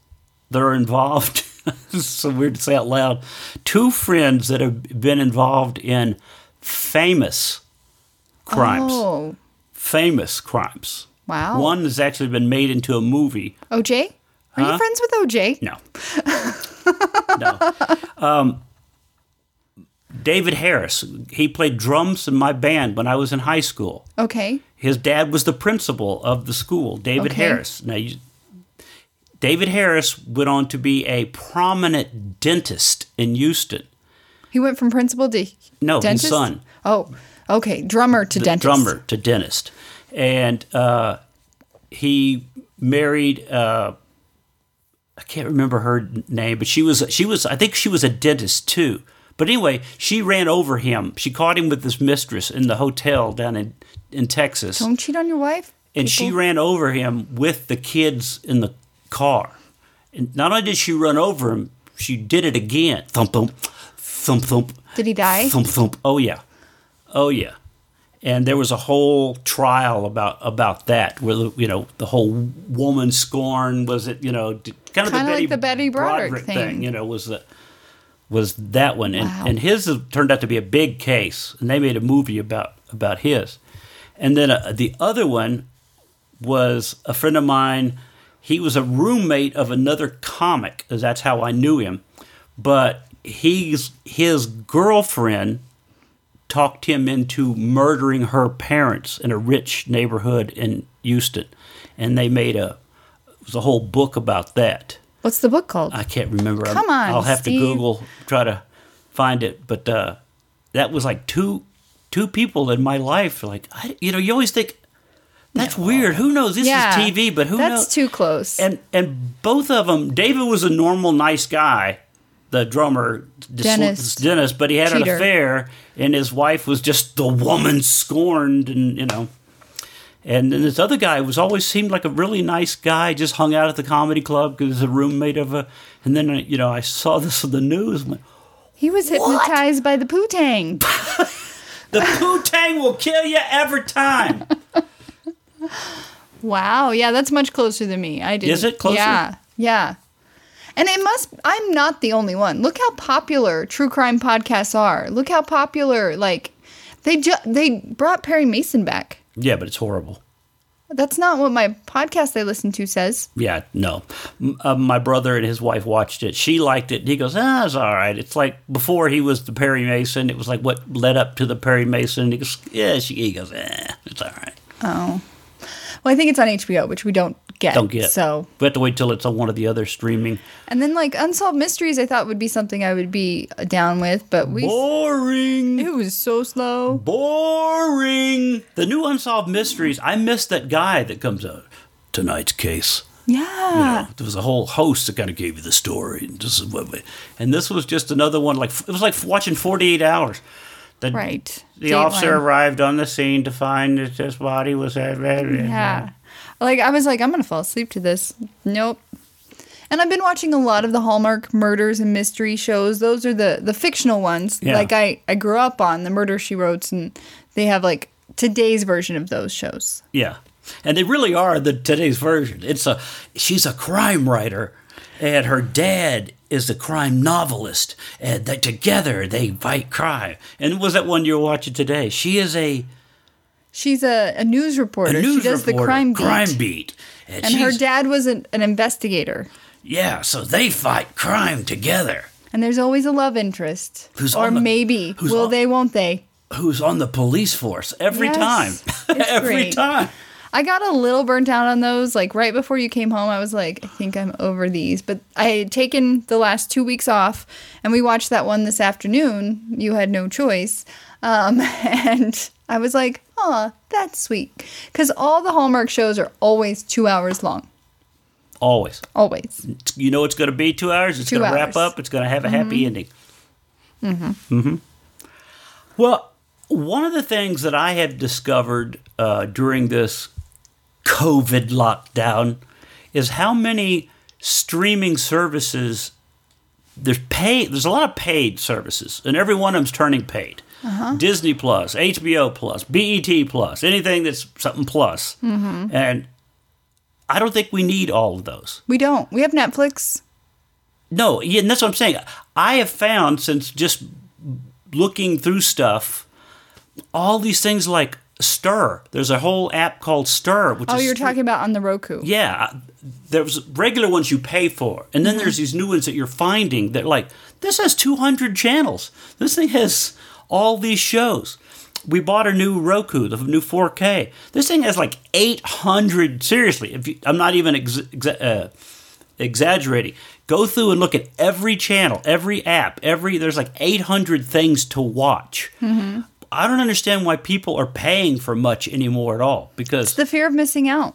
that are involved. this is so weird to say out loud. Two friends that have been involved in famous crimes. oh, famous crimes. Wow. One has actually been made into a movie. OJ? Are Huh? you friends with OJ? No. no. Um, David Harris. He played drums in my band when I was in high school. Okay. His dad was the principal of the school, David Okay. Harris. Now, you, David Harris went on to be a prominent dentist in Houston. He went from principal to No, his son. Oh, okay. Drummer to the dentist. drummer to dentist, and uh, he married. Uh, I can't remember her name, but she was she was I think she was a dentist too. But anyway, she ran over him. She caught him with his mistress in the hotel down in in Texas, Don't cheat on your wife. and she ran over him with the kids in the car. And not only did she run over him, she did it again. Thump thump, thump thump. Did he die? Thump thump. Oh yeah, oh yeah. And there was a whole trial about about that, where the, you know the whole woman scorn was it you know kind of the Kinda Betty, like the Betty Broderick thing. you know was the was that one and Wow. and his turned out to be a big case and they made a movie about about his and then uh, the other one was a friend of mine. He was a roommate of another comic, as that's how I knew him. But he's his girlfriend talked him into murdering her parents in a rich neighborhood in Houston, and they made a it was a whole book about that. What's the book called? I can't remember. Come on, I'll have Steve. to Google try to find it. But uh, that was like two two people in my life. Like I, you know, you always think that's weird. Who knows? This yeah, is TV, but who That's knows? That's too close. and and both of them. David was a normal, nice guy. The drummer, Dennis. Dennis, but he had an affair, and his wife was just the woman scorned, and you know. And then this other guy was always seemed like a really nice guy, just hung out at the comedy club because he was a roommate of a. And then you know I saw this on the news. I'm he was hypnotized by the Poo-Tang. the poo tang will kill you every time. Wow. Yeah, that's much closer than me. I did. Is it closer? Yeah. Yeah. And it must I'm not the only one. Look how popular true crime podcasts are. Look how popular like they ju- they brought Perry Mason back. Yeah, but it's horrible. That's not what my podcast I listen to says. Yeah, no. Uh, my brother and his wife watched it. She liked it. He goes, ah, it's all right. It's like before he was the Perry Mason. It was like what led up to the Perry Mason. He goes, yeah. She, he goes, eh, it's all right. Oh. Well, I think it's on HBO, which we don't get. Don't get. So, we have to wait till it's on one of the other streaming. and then like Unsolved Mysteries I thought would be something I would be down with, but we Boring. it was so slow. Boring. The new Unsolved Mysteries. I missed that guy that comes out. Tonight's case. Yeah. You know, there was a whole host that kind of gave you the story. And this is what we- and this was just another one. Like it was like watching Forty Eight Hours. The, Right. The Dateline. officer arrived on the scene to find that his body was. at. Yeah. Like I was like, I'm gonna fall asleep to this. Nope. And I've been watching a lot of the Hallmark murders and mystery shows. Those are the the fictional ones. Yeah. Like I I grew up on the Murder She Wrote, and they have like today's version of those shows. Yeah, and they really are the today's version. It's a she's a crime writer, and her dad is a crime novelist, uh, and they, together they fight crime. And was that one you're watching today? She is a, She's a, a news a reporter. news she does reporter, the crime beat. crime beat, and, and her dad was an, an investigator. Yeah, so they fight crime together. And there's always a love interest. Who's or on the- maybe. who's Will on- they, won't they? Who's on the police force every Yes, time? every great. time. I got a little burnt out on those. Like right before you came home, I was like, I think I'm over these. But I had taken the last two weeks off, and we watched that one this afternoon. You had no choice. Um, and I was like, oh, that's sweet. Because all the Hallmark shows are always two hours long. Always. Always. You know it's going to be two hours. It's going to wrap. Mm-hmm. up. It's going to have a happy ending. Mm-hmm. Well, one of the things that I have discovered uh, during this COVID lockdown is how many streaming services there's pay. There's a lot of paid services, and every one of them's turning paid. Uh-huh. Disney Plus, HBO Plus, BET Plus, anything that's something plus. Mm-hmm. and I don't think we need all of those. We don't. We have Netflix. No, yeah, and that's what I'm saying. I have found since just looking through stuff, all these things like Stir. There's a whole app called Stir, which Oh, you're talking about on the Roku. yeah. There's regular ones you pay for, and then Mm-hmm. there's these new ones that you're finding that like this has 200 channels. This thing has all these shows. We bought a new Roku, the new 4K. This thing has like 800. Seriously, if you, I'm not even ex, ex, uh, exaggerating. Go through and look at every channel, every app, every. There's like 800 things to watch. Mm-hmm. I don't understand why people are paying for much anymore at all. Because it's The fear of missing out.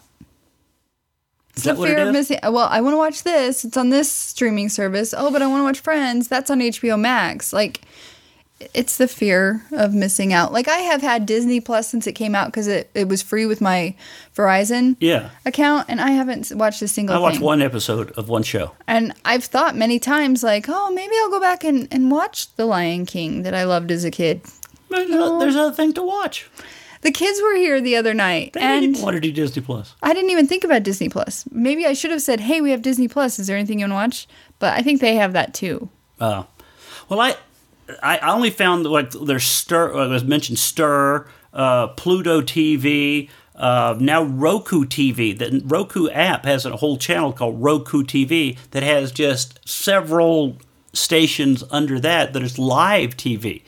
is the fear of is? missing. Well, I want to watch this. It's on this streaming service. Oh, but I want to watch Friends. That's on HBO Max. Like, it's the fear of missing out. Like, I have had Disney Plus since it came out because it, it was free with my Verizon Yeah. account, and I haven't watched a single I watched thing. one episode of one show. And I've thought many times, like, oh, maybe I'll go back and, and watch The Lion King that I loved as a kid. There's, a, there's thing to watch. The kids were here the other night, They and didn't want to do Disney Plus. I didn't even think about Disney Plus. Maybe I should have said, "Hey, we have Disney Plus. Is there anything you want to watch?" But I think they have that too. Uh, well, I I only found like there's Stir. Uh, was mentioned Stir, uh, Pluto TV, Uh, now Roku TV, the Roku app has a whole channel called Roku TV that has just several stations under that that is live TV.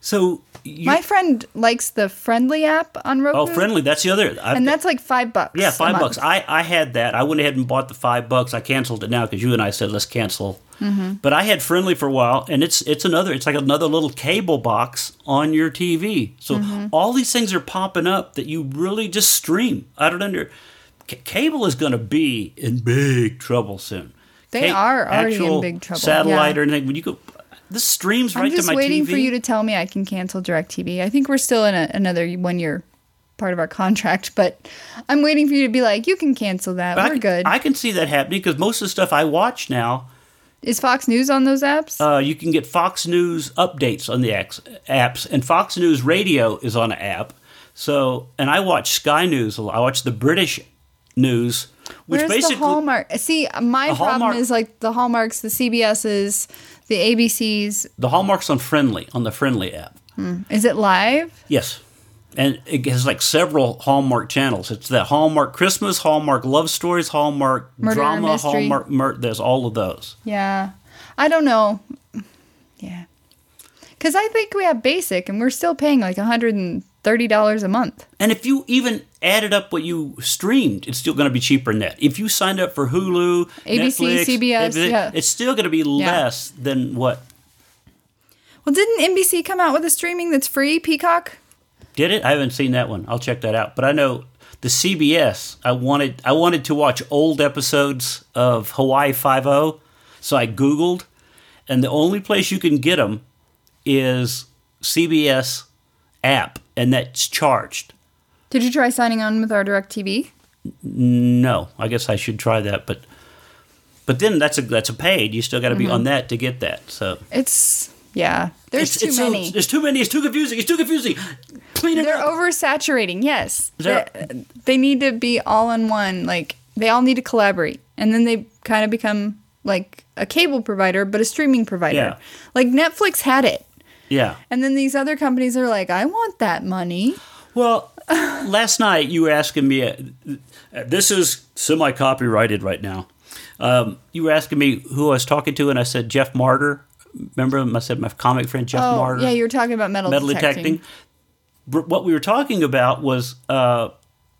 So you, My friend likes the Friendly app on Roku. oh, friendly. That's the other. I- And that's like five bucks. yeah, five bucks. I, I had that. I went ahead and bought the five bucks. I canceled it now because you and I said let's cancel. Mm-hmm. But I had friendly for a while, and it's it's another. It's like another little cable box on your TV. So Mm-hmm. all these things are popping up that you really just stream. I don't under. C- cable is going to be in big trouble soon. They are already in big trouble, Satellite yeah. or anything. When you go, this streams I'm just waiting for you to tell me I can cancel DirecTV. I think we're still in a, another one year part of our contract, but I'm waiting for you to be like, you can cancel that. I we're can- good. I can see that happening because most of the stuff I watch now Is Fox News on those apps? Uh, you can get Fox News updates on the apps, and Fox News Radio is on an app. So, and I watch Sky News. I watch the British news, which Where's basically the Hallmark? See, my problem Hallmark- is like the Hallmarks, the CBSs, the ABCs. the hallmarks on Friendly on the Friendly app. Hmm. Is it live? Yes, and it has like several Hallmark channels. It's the Hallmark Christmas, Hallmark Love Stories, Hallmark Murder Drama, Hallmark. Mur- there's all of those. Yeah. I don't know. Yeah. Because I think we have basic and we're still paying like $130 a month. And if you even added up what you streamed, it's still going to be cheaper than that. If you signed up for Hulu, ABC, Netflix, CBS, everything, yeah. it's still going to be less than what Well, didn't NBC come out with a streaming that's free, Peacock? did it. I haven't seen that one. I'll check that out. But I know the CBS. I wanted I wanted to watch old episodes of Hawaii Five O, so I Googled, and the only place you can get them is CBS app, and that's charged. Did you try signing on with our DirecTV? No, I guess I should try that, but but then that's a that's a paid. You still got to be on mm-hmm. that to get that. So It's, yeah. There's it's, too it's so- many. there's too many. It's too confusing. It's too confusing. Clean it They're up. oversaturating, yes. They, they need to be all in one. Like, they all need to collaborate. And then they kind of become like a cable provider, but a streaming provider. Yeah. Like, Netflix had it. Yeah. And then these other companies are like, I want that money. Well, last night you were asking me. Uh, this is semi copyrighted right now. Um, you were asking me who I was talking to, and I said Jeff Martyr. Remember him? I said my comic friend Jeff Oh, Martyr. yeah, you were talking about metal, metal detecting. detecting. What we were talking about was uh,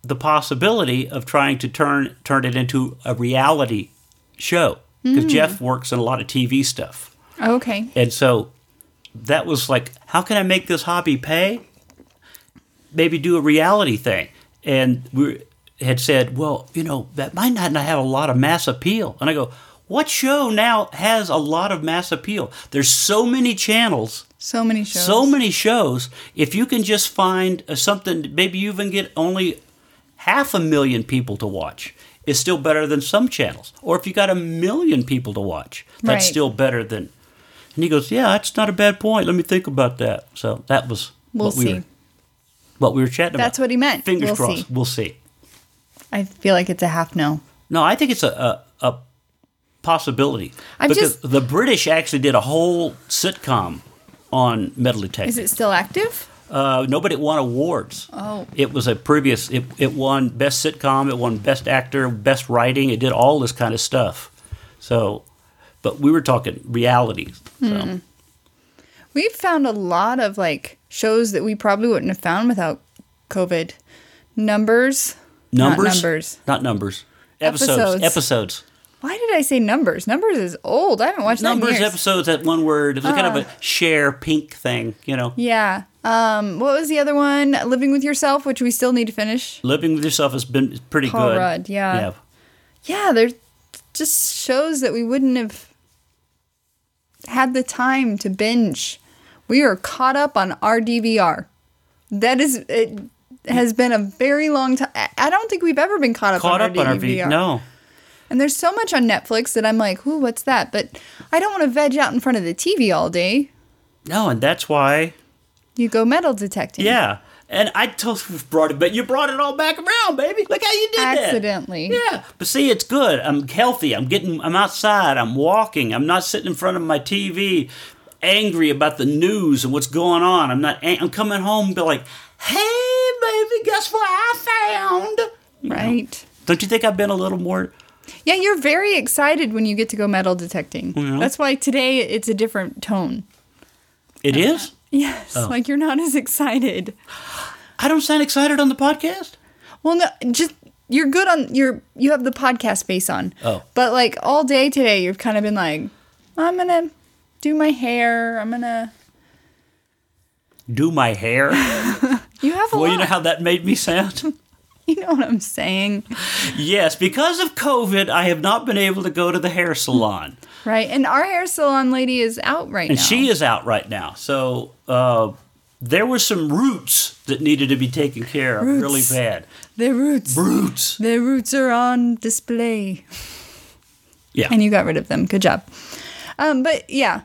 the possibility of trying to turn turn it into a reality show because Jeff works in a lot of TV stuff, Okay. and so that was like, how can I make this hobby pay? Maybe do a reality thing, and we had said, well, you know, that might not have a lot of mass appeal, and I go. What show now has a lot of mass appeal? There's so many channels So many shows. so many shows. If you can just find uh, something, maybe you even get only half a million people to watch, it's still better than some channels. Or if you got a million people to watch, that's Right. still better than. And he goes, "Yeah, that's not a bad point. Let me think about that." So that was We'll what we were what we were chatting That's about. That's what he meant. Fingers We'll crossed. see. We'll see. I feel like it's a half no. No, I think it's a a, a possibility I'm because just- the British actually did a whole sitcom on metal detecting. Is it still active? Uh, no, but it won awards. Oh. It was a previous. It, it won best sitcom. It won best actor, best writing. It did all this kind of stuff. So, but we were talking reality. So Hmm. We've found a lot of like shows that we probably wouldn't have found without COVID. Numbers. numbers, Not numbers. not numbers. Episodes, Episodes. episodes, Why did I say numbers? Numbers is old. I haven't watched that numbers. years. Episodes. That one word. It was kind of Ah. a share pink thing. You know, Yeah. Um, what was the other one? Living with Yourself, which we still need to finish. living with yourself has been pretty Paul good. Rudd, yeah. Yeah. Yeah, there's just shows that we wouldn't have had the time to binge. We are caught up on our DVR. That is, it has been a very long time. I- don't think we've ever been caught up Caught on up our on our DVR. V. No. And there's so much on Netflix that I'm like, ooh, what's that? But I don't want to veg out in front of the TV all day. No, and that's why. You go metal detecting. Yeah. And I totally brought it, but you brought it all back around, baby. Look how you did that. Accidentally. Yeah, but see, it's good. I'm healthy. I'm getting. I'm outside. I'm walking. I'm not sitting in front of my TV, angry about the news and what's going on. I'm not. I'm coming home and be like, "Hey, baby, guess what I found? Right. Don't you think I've been a little more? Yeah, you're very excited when you get to go metal detecting. That's why today it's a different tone. It is. Yes, Oh. like you're not as excited. I don't sound excited on the podcast. Well, no, just you're good on your you have the podcast face on. Oh. But like all day today you've kind of been like I'm going to do my hair. I'm going to Do my hair. You have a well, lot. you know how that made me sound. you know what I'm saying, yes, because of COVID, I have not been able to go to the hair salon, right? And our hair salon lady is out right and now. she is out right now. So uh, there were some roots that needed to be taken care of really bad. Their roots. Roots. Their roots are on display. Yeah. and you got rid of them. Good job. Um, but yeah.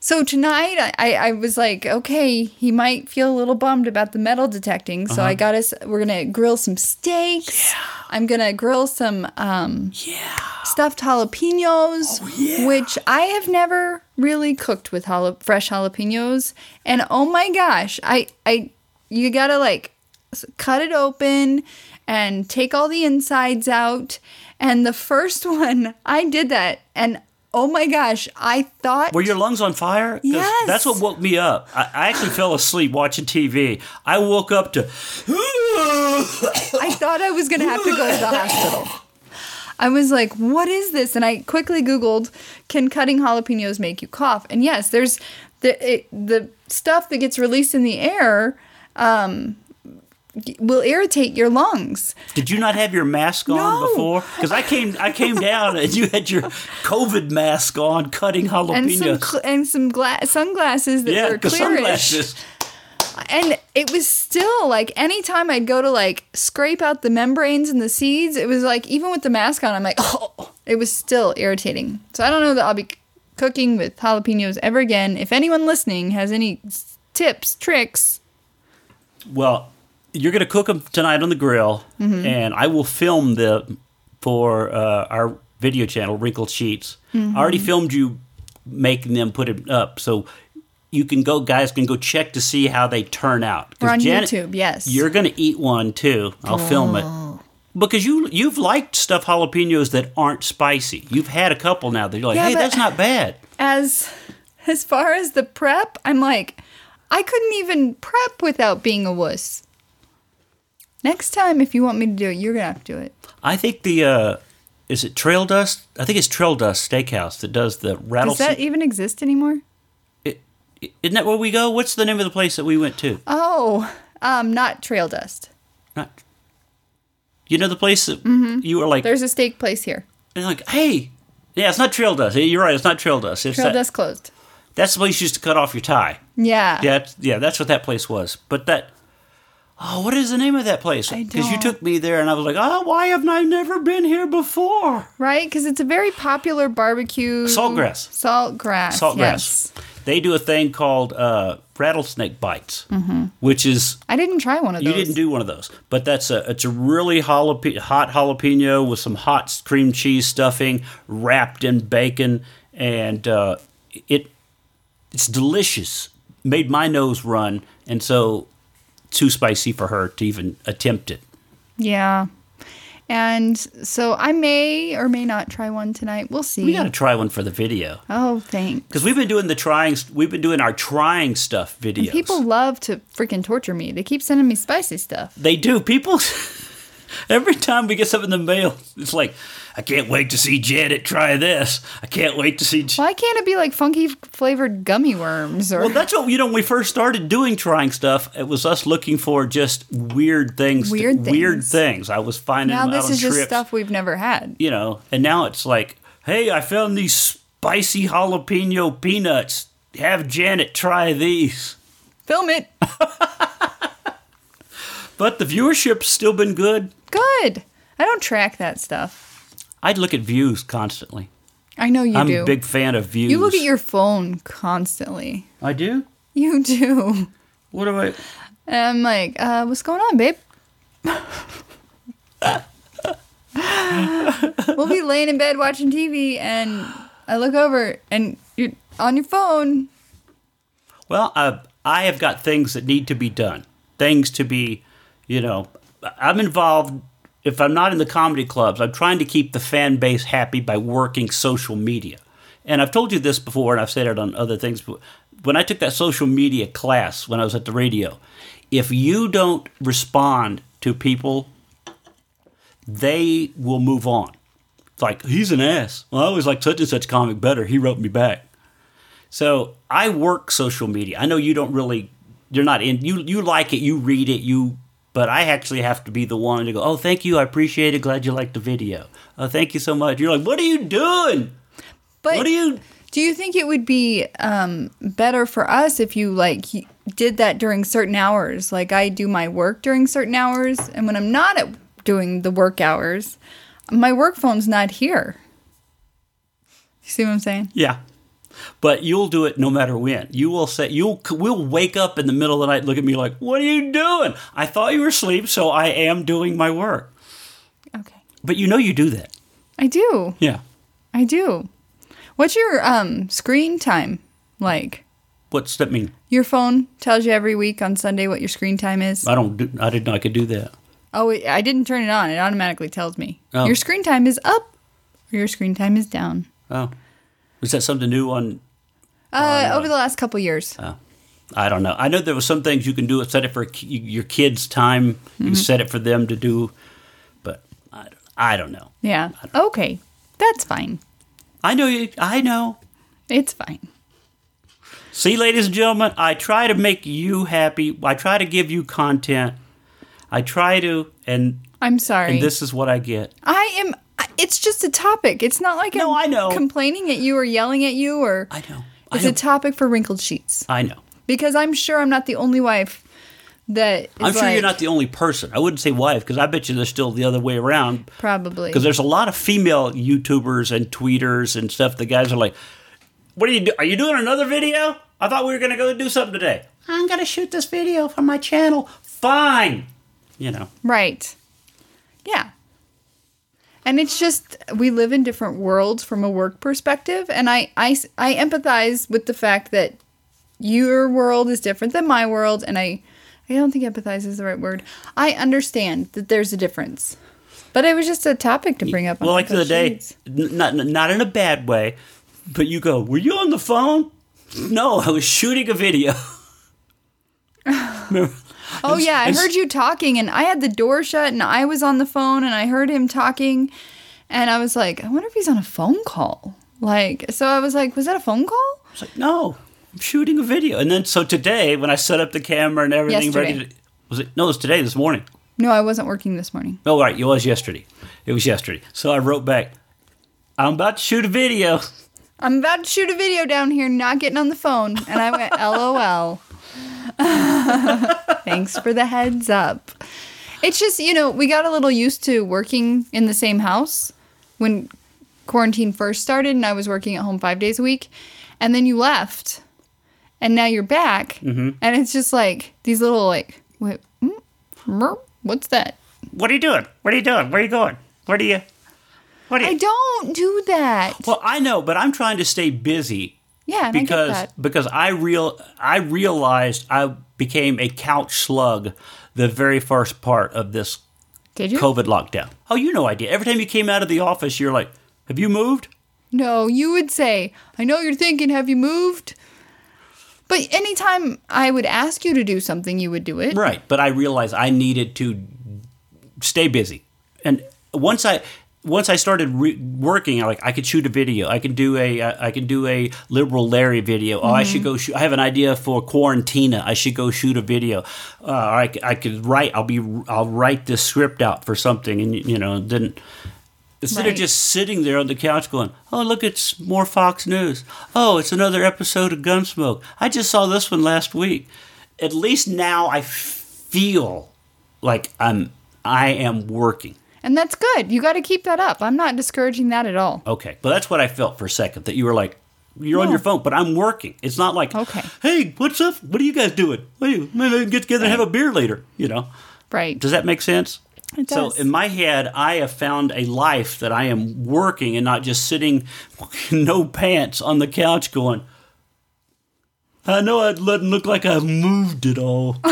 So tonight, I, I, I was like, okay, he might feel a little bummed about the metal detecting. So Uh-huh. I got us. We're gonna grill some steaks. Yeah. I'm gonna grill some um, yeah. stuffed jalapenos, Oh, yeah. which I have never really cooked with jala- fresh jalapenos. And oh my gosh, I I you gotta like cut it open and take all the insides out. And the first one, I did that, and oh my gosh, I thought Were your lungs on fire Yes. That's what woke me up. I, I actually fell asleep watching TV. I woke up to. I thought I was gonna have to go to the hospital. I was like, "What is this?" And I quickly Googled, "Can cutting jalapenos make you cough?" And yes, there's the it, the stuff that gets released in the air um, will irritate your lungs. Did you not have your mask on No. before? Because I came, I came down and you had your COVID mask on, cutting And some jalapenos. cl- and some gla- sunglasses that yeah, were clearish. sunglasses. And it was still like anytime I'd go to like scrape out the membranes and the seeds, it was like even with the mask on, I'm like, oh, it was still irritating. So I don't know that I'll be cooking with jalapenos ever again. If anyone listening has any tips, tricks, Well, you're going to cook them tonight on the grill, Mm-hmm. and I will film them for uh, our video channel, Wrinkled Sheets. I already Mm-hmm. filmed you making them, put it up, so you can go, guys can go check to see how they turn out. we're on Janet- YouTube. Yes, You're going to eat one too. I'll film it. Because you you've liked stuffed jalapenos that aren't spicy. You've had a couple now that you're like, Yeah, hey, that's not bad. as as far as the prep, I'm like, I couldn't even prep without being a wuss. Next time, if you want me to do it, you're gonna have to do it. I think the uh, is it Trail Dust? I think it's Trail Dust Steakhouse that does the Does rattlesnake. that even exist anymore? Isn't that where we go? What's the name of the place that we went to? Oh, um, not trail dust. Not, you know the place that you were like, There's a steak place here. and like, hey, yeah, it's not Trail Dust. You're right, it's not Trail Dust. It's Trail that, dust closed. That's the place you used to cut off your tie. Yeah. Yeah, it's- yeah, that's what that place was. But that, oh, what is the name of that place? Because you took me there, and I was like, oh, why have I never been here before? Right? Because it's a very popular barbecue. Saltgrass. Saltgrass. Saltgrass. Yes. They do a thing called uh, rattlesnake bites, which is I didn't try one of You those. You didn't do one of those, but that's a it's a really jalap- hot jalapeno with some hot cream cheese stuffing wrapped in bacon, and uh, it it's delicious. Made my nose run, and so too spicy for her to even attempt it. Yeah. And so I may or may not try one tonight. We'll see. We got to try one for the video oh, thanks. because we've been doing the trying. We've been doing our trying stuff videos. People love to freaking torture me. They keep sending me spicy stuff. They do. People. Every time we get something in the mail, it's like, I can't wait to see Janet try this. I can't wait to see. J-" Why can't it be like funky flavored gummy worms or Well, that's what you know. When we first started doing trying stuff, it was us looking for just weird things. to- Weird Weird things. things. I was finding now this is just stuff we've never had. you know. And now it's like, hey, I found these spicy jalapeno peanuts. Have Janet try these. Film it. But the viewership's still been good. Good. I don't track that stuff. I'd look at views constantly. I know you I'm do. a big fan of views. you look at your phone constantly. I do. You do. What do I? And I'm like, uh, what's going on, babe? we'll be laying in bed watching TV, and I look over, and you're on your phone. Well, I, I have got things that need to be done. Things to be, you know, I'm involved if I'm not in the comedy clubs, I'm trying to keep the fan base happy by working social media. And I've told you this before, and I've said it on other things. But when I took that social media class when I was at the radio, if you don't respond to people, they will move on. It's like he's an ass. Well, I always like such and such comic better. He wrote me back. So I work social media. I know you don't really. You're not in. You you like it. You read it. You. But I actually have to be the one to go. Oh, thank you. I appreciate it. Glad you liked the video. Oh, thank you so much. You're like, what are you doing? But What are you? do you think it would be um, better for us if you like did that during certain hours? Like I do my work during certain hours, and when I'm not at doing the work hours, my work phone's not here. You see what I'm saying? Yeah. But you'll do it no matter when. You will say you'll will wake up in the middle of the night, look at me like, "What are you doing?" I thought you were asleep, so I am doing my work. Okay. But you know you do that. I do. Yeah. I do. What's your um screen time like? What's that mean? Your phone tells you every week on Sunday what your screen time is. I don't. Do, I didn't know I could do that. Oh, I didn't turn it on. It automatically tells me Oh. your screen time is up or your screen time is down. Oh, is that something new on? Uh, over the last couple years. I don't know. I know there was some things you can do. Set it for your kids' time. You Mm-hmm. can set it for them to do, but I don't, I don't know. Yeah. Okay. That's fine. I know you. I know. It's fine. See, ladies and gentlemen, I try to make you happy. I try to give you content. I try to, and I'm sorry. and this is what I get. I am. It's just a topic. It's not like No, I'm I know. complaining at you or yelling at you or. I know. I It's know. a topic for wrinkled sheets I know. because I'm sure I'm not the only wife that. Is I'm sure like- you're not the only person. I wouldn't say wife because I bet you there's still the other way around. Probably. Because there's a lot of female YouTubers and tweeters and stuff. The guys are like, "What are you do? Are you doing another video? I thought we were gonna go do something today. I'm gonna shoot this video for my channel. Fine, you know. Right. Yeah. And it's just we live in different worlds from a work perspective, and I I I empathize with the fact that your world is different than my world, and I I don't think empathize is the right word. I understand that there's a difference, but it was just a topic to bring up. on Well, like the other day, not not in a bad way, but you go, "Were you on the phone?" No, I was shooting a video. Remember? Oh yeah, I heard you talking, and I had the door shut, and I was on the phone, and I heard him talking, and I was like, I wonder if he's on a phone call. Like, so I was like, was that a phone call? I was like, no, I'm shooting a video. And then so today, when I set up the camera and everything ready, to, was it? No, it was today, this morning. No, I wasn't working this morning. Oh, right, it was yesterday. It was yesterday. So I wrote back, I'm about to shoot a video. I'm about to shoot a video down here, not getting on the phone. And I went, LOL. Thanks for the heads up. It's just, you know, we got a little used to working in the same house when quarantine first started and I was working at home five days a week. And then you left. And now you're back. Mm-hmm. And it's just like these little, like, wait, mm, what's that? What are you doing? What are you doing? Where are you going? Where do you? What are you? I don't do that. well, I know, but I'm trying to stay busy yeah, I because that. because I real I realized I became a couch slug the very first part of this Did you? COVID lockdown. Oh, you no idea. Every time you came out of the office, you're like, "Have you moved?" No, you would say, I know you're thinking, have you moved? But anytime I would ask you to do something, you would do it. Right, but I realized I needed to stay busy, and once I once I started re- working, I like I could shoot a video. I could do a I could do a liberal Larry video. Oh, I should go shoot. I have an idea for Quarantina. I should go shoot a video. Uh, I, I could write. I'll be I'll write this script out for something, and you know then. Instead Right. of just sitting there on the couch going, "Oh, look, it's more Fox News. Oh, it's another episode of Gunsmoke. I just saw this one last week." At least now I feel like I'm I am working. And that's good. You got to keep that up. I'm not discouraging that at all. Okay, but that's what I felt for a second that you were like, "You're on your phone," but I'm working. It's not like, Okay. hey, what's up? What are you guys doing? Maybe we can get together and have a beer later." You know? Right. Does that make sense? It So in my head, I have found a life that I am working and not just sitting, no pants on the couch, going. I know it doesn't look like I've moved at all.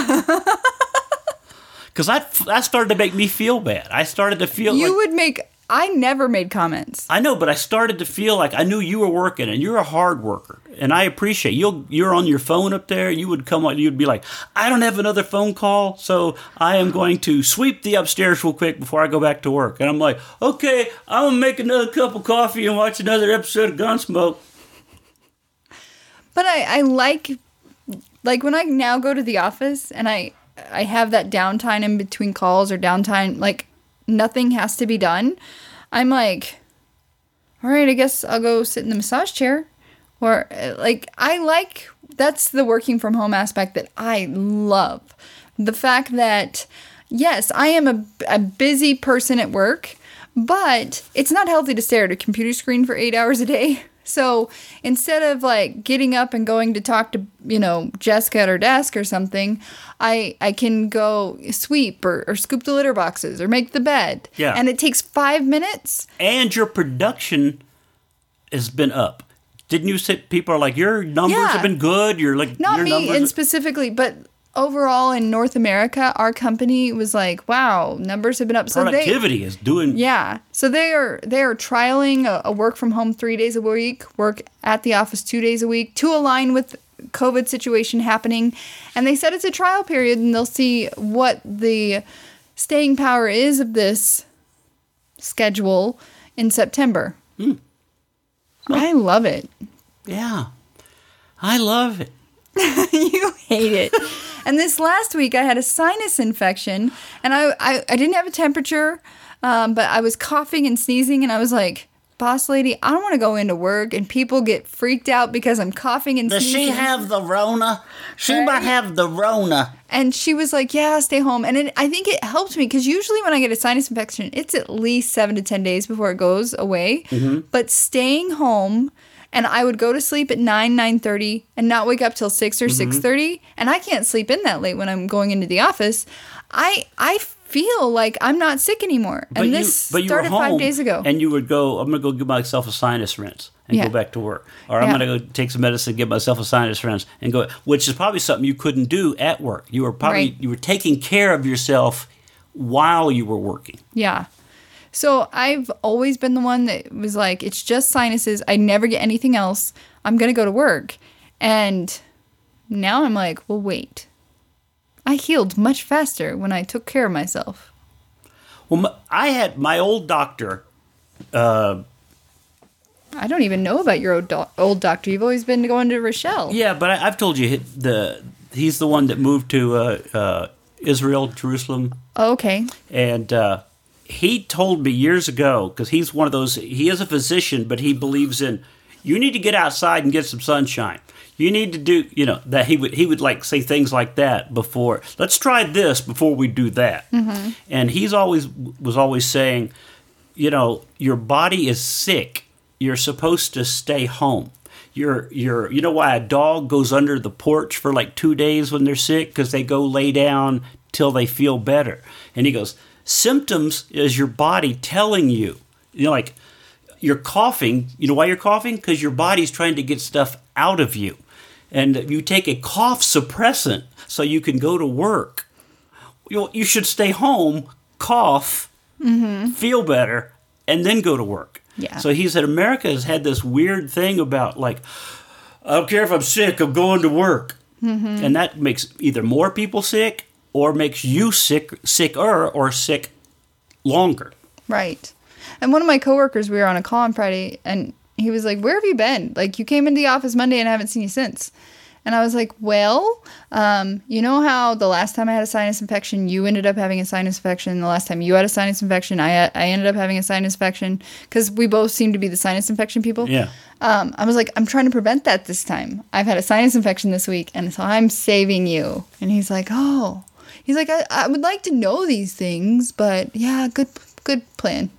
because that that started to make me feel bad. I started to feel You like, would make. I never made comments. I know, but I started to feel like I knew you were working, and you're a hard worker, and I appreciate you. You're on your phone up there. You would come on. You'd be like, I don't have another phone call, so I am going to sweep the upstairs real quick before I go back to work. And I'm like, okay, I'm gonna make another cup of coffee and watch another episode of Gunsmoke. But I, I like like when I now go to the office and I I have that downtime in between calls or downtime like nothing has to be done. I'm like, all right, I guess I'll go sit in the massage chair. Or uh, like I like that's the working from home aspect that I love. The fact that yes, I am a, a busy person at work, but it's not healthy to stare at a computer screen for eight hours a day. So instead of like getting up and going to talk to, you know, Jessica at her desk or something, I I can go sweep or, or scoop the litter boxes or make the bed. Yeah. And it takes five minutes. And your production has been up. Didn't you say people are like your numbers Yeah. have been good? You're like Not your me numbers and specifically, but overall in North America, our company was like, wow, numbers have been up. So they productivity is doing Yeah. So they are they are trialing a, a work from home three days a week, work at the office two days a week to align with COVID situation happening. And they said it's a trial period and they'll see what the staying power is of this schedule in September. Hmm. I love it. Yeah. I love it. you hate it. And this last week, I had a sinus infection, and I I, I didn't have a temperature, um, but I was coughing and sneezing, and I was like, "Boss lady, I don't want to go into work, and people get freaked out because I'm coughing and Does sneezing." she have the Rona? She Right. might have the Rona. and she was like, "Yeah, stay home." And it, I think it helped me because usually when I get a sinus infection, it's at least seven to ten days before it goes away. But staying home, and I would go to sleep at nine nine thirty and not wake up till six or mm-hmm. six thirty. and I can't sleep in that late when I'm going into the office. I I feel like I'm not sick anymore, But and you, this but you started five days ago. And you would go, I'm going to go give myself a sinus rinse and Yeah. go back to work. Or I'm Yeah. going to go take some medicine, give myself a sinus rinse and go, which is probably something you couldn't do at work. You were probably, Right. you were taking care of yourself while you were working. Yeah. So I've always been the one that was like, it's just sinuses. I never get anything else. I'm going to go to work. And now I'm like, well, wait. I healed much faster when I took care of myself. Well, I had my old doctor, uh, I don't even know about your old, doc- old doctor. You've always been going to Rochelle. yeah, but I, I've told you the he's the one that moved to uh, uh, Israel, Jerusalem, Oh, okay. and uh, he told me years ago because he's one of those he is a physician but he believes in you need to get outside and get some sunshine. You need to do you know that he would he would like say things like that before let's try this before we do that. Mm-hmm. And he's always was always saying you know your body is sick. You're supposed to stay home. You're you're you know why a dog goes under the porch for like two days when they're sick? Because they go lay down till they feel better. And he goes symptoms is your body telling you. You know like you're coughing. You know why you're coughing? Because your body's trying to get stuff out of you. And you take a cough suppressant so you can go to work. You, you should stay home cough mm-hmm. feel better and then go to work. Yeah. so he said america has had this weird thing about like i don't care if i'm sick i'm going to work. Mm-hmm. And that makes either more people sick or makes you sick sicker or sick longer Right. And one of my coworkers, we were on a call on Friday, and he was like, "Where have you been? Like, you came into the office Monday, and I haven't seen you since." And I was like, "Well, um, you know how the last time I had a sinus infection, you ended up having a sinus infection. The last time you had a sinus infection, I I ended up having a sinus infection because we both seem to be the sinus infection people." yeah Um, I was like, I'm trying to prevent that this time. I've had a sinus infection this week, and so I'm saving you. And he's like, Oh, he's like, I, I would like to know these things, but yeah, good, good plan.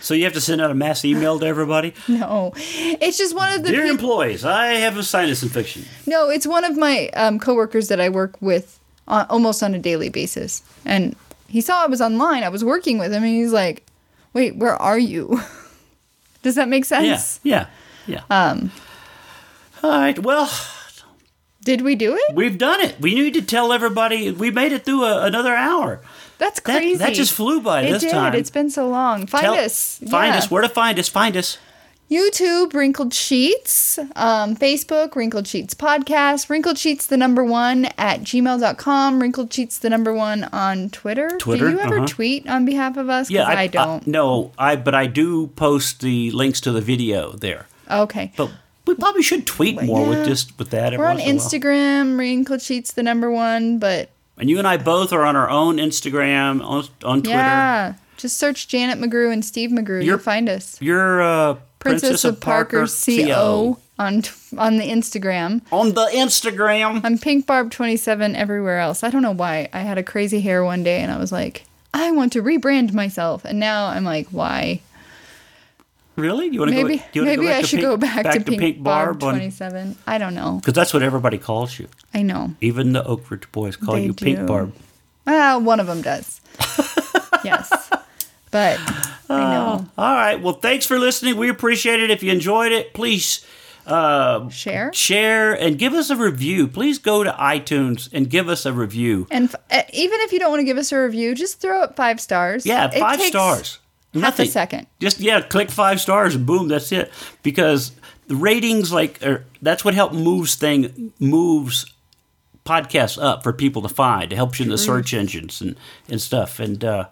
so you have to send out a mass email to everybody No, it's just one of the. dear peop- employees i have a sinus infection no, it's one of my um, coworkers that I work with on, almost on a daily basis, and he saw I was online. I was working with him, and he's like, "Wait, where are you?" Does that make yeah sense? yeah yeah um all right well Did we do it? We've done it. We need to tell everybody we made it through a, another hour. That's crazy. That, just flew by it this did. time. It's been so long. Find Tell- us. Find Yeah. us. Where to find us? Find us. YouTube, Wrinkled Sheets, um, Facebook, Wrinkled Sheets Podcast, Wrinkled Sheets the number one at gmail.com, Wrinkled Sheets the number one on Twitter. Twitter, Do you ever uh-huh. tweet on behalf of us? Yeah, I, don't. no, I but I do post the links to the video there. okay. But we probably should tweet more with just with that. We're on once in a while. Instagram, Wrinkled Sheets the number one, but and you and I both are on our own Instagram on, on Twitter. yeah. Just search Janet McGrew and Steve McGrew. You're- You'll find us. You're uh, Princess, of Parker, CO on on the Instagram. on the Instagram. I'm Pink Barb 27 everywhere else. I don't know why. I had a crazy hair one day and I was like, I want to rebrand myself. And now I'm like, why? Really? You want to Maybe go? You maybe back I should Pink- go back, to, Pink, Barb, on 27. I don't know. because that's what everybody calls you. I know. Even the Oak Ridge boys call They you Pink do. Barb. Well, one of them does. yes. But I know. All right. Well, thanks for listening. We appreciate it. If you enjoyed it, please uh, Share. share and give us a review. Please go to iTunes and give us a review. And f- uh, even if you don't want to give us a review, just throw up five stars. Yeah, five takes stars. Half Nothing. a second. Just yeah, click five stars and boom, that's it. Because the ratings, like, are, that's what helps moves thing moves podcasts up for people to find. It helps you in the search engines and and stuff. And uh,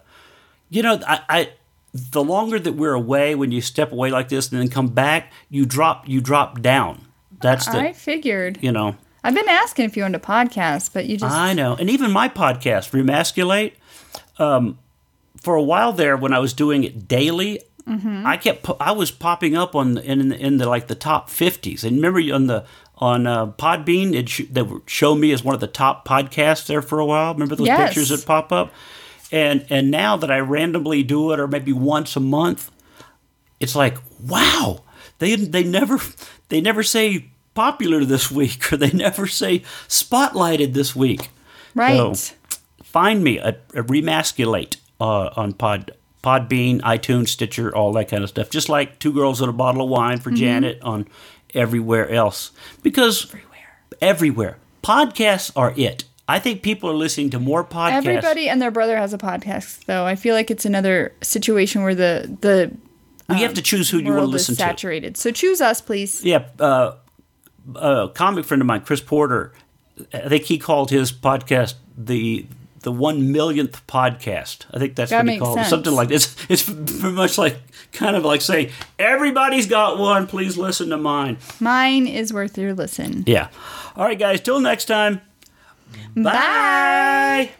you know, I, I the longer that we're away, when you step away like this and then come back, you drop you drop down. That's the I figured. you know. I've been asking if you wanted a podcast, but you just. I know. And even my podcast, Remasculate, um, for a while there when I was doing it daily, Mm-hmm. I kept po- I was popping up on the, in in the like the top 50s. And remember on the on uh, Podbean, it sh- they would show me as one of the top podcasts there for a while. Remember those Yes. pictures that pop up? And and now that I randomly do it or maybe once a month, it's like, wow. They they never they never say popular this week or they never say spotlighted this week. right. So, find me at, at Remasculate uh, on Pod Podbean, iTunes, Stitcher, all that kind of stuff. Just like Two Girls and a Bottle of Wine for Janet on everywhere else. Because everywhere. Everywhere. Podcasts are it. I think people are listening to more podcasts. Everybody and their brother has a podcast, though. I feel like it's another situation where the the we have to choose who you want to listen to. saturated. So choose us, please. Yeah, uh, a comic friend of mine, Chris Porter, I think he called his podcast the the one millionth podcast. I think that's That what makes called it. Something like this. It's very much like kind of like saying everybody's got one. Please listen to mine. Mine is worth your listen. Yeah. All right, guys. Till next time. Bye. Bye.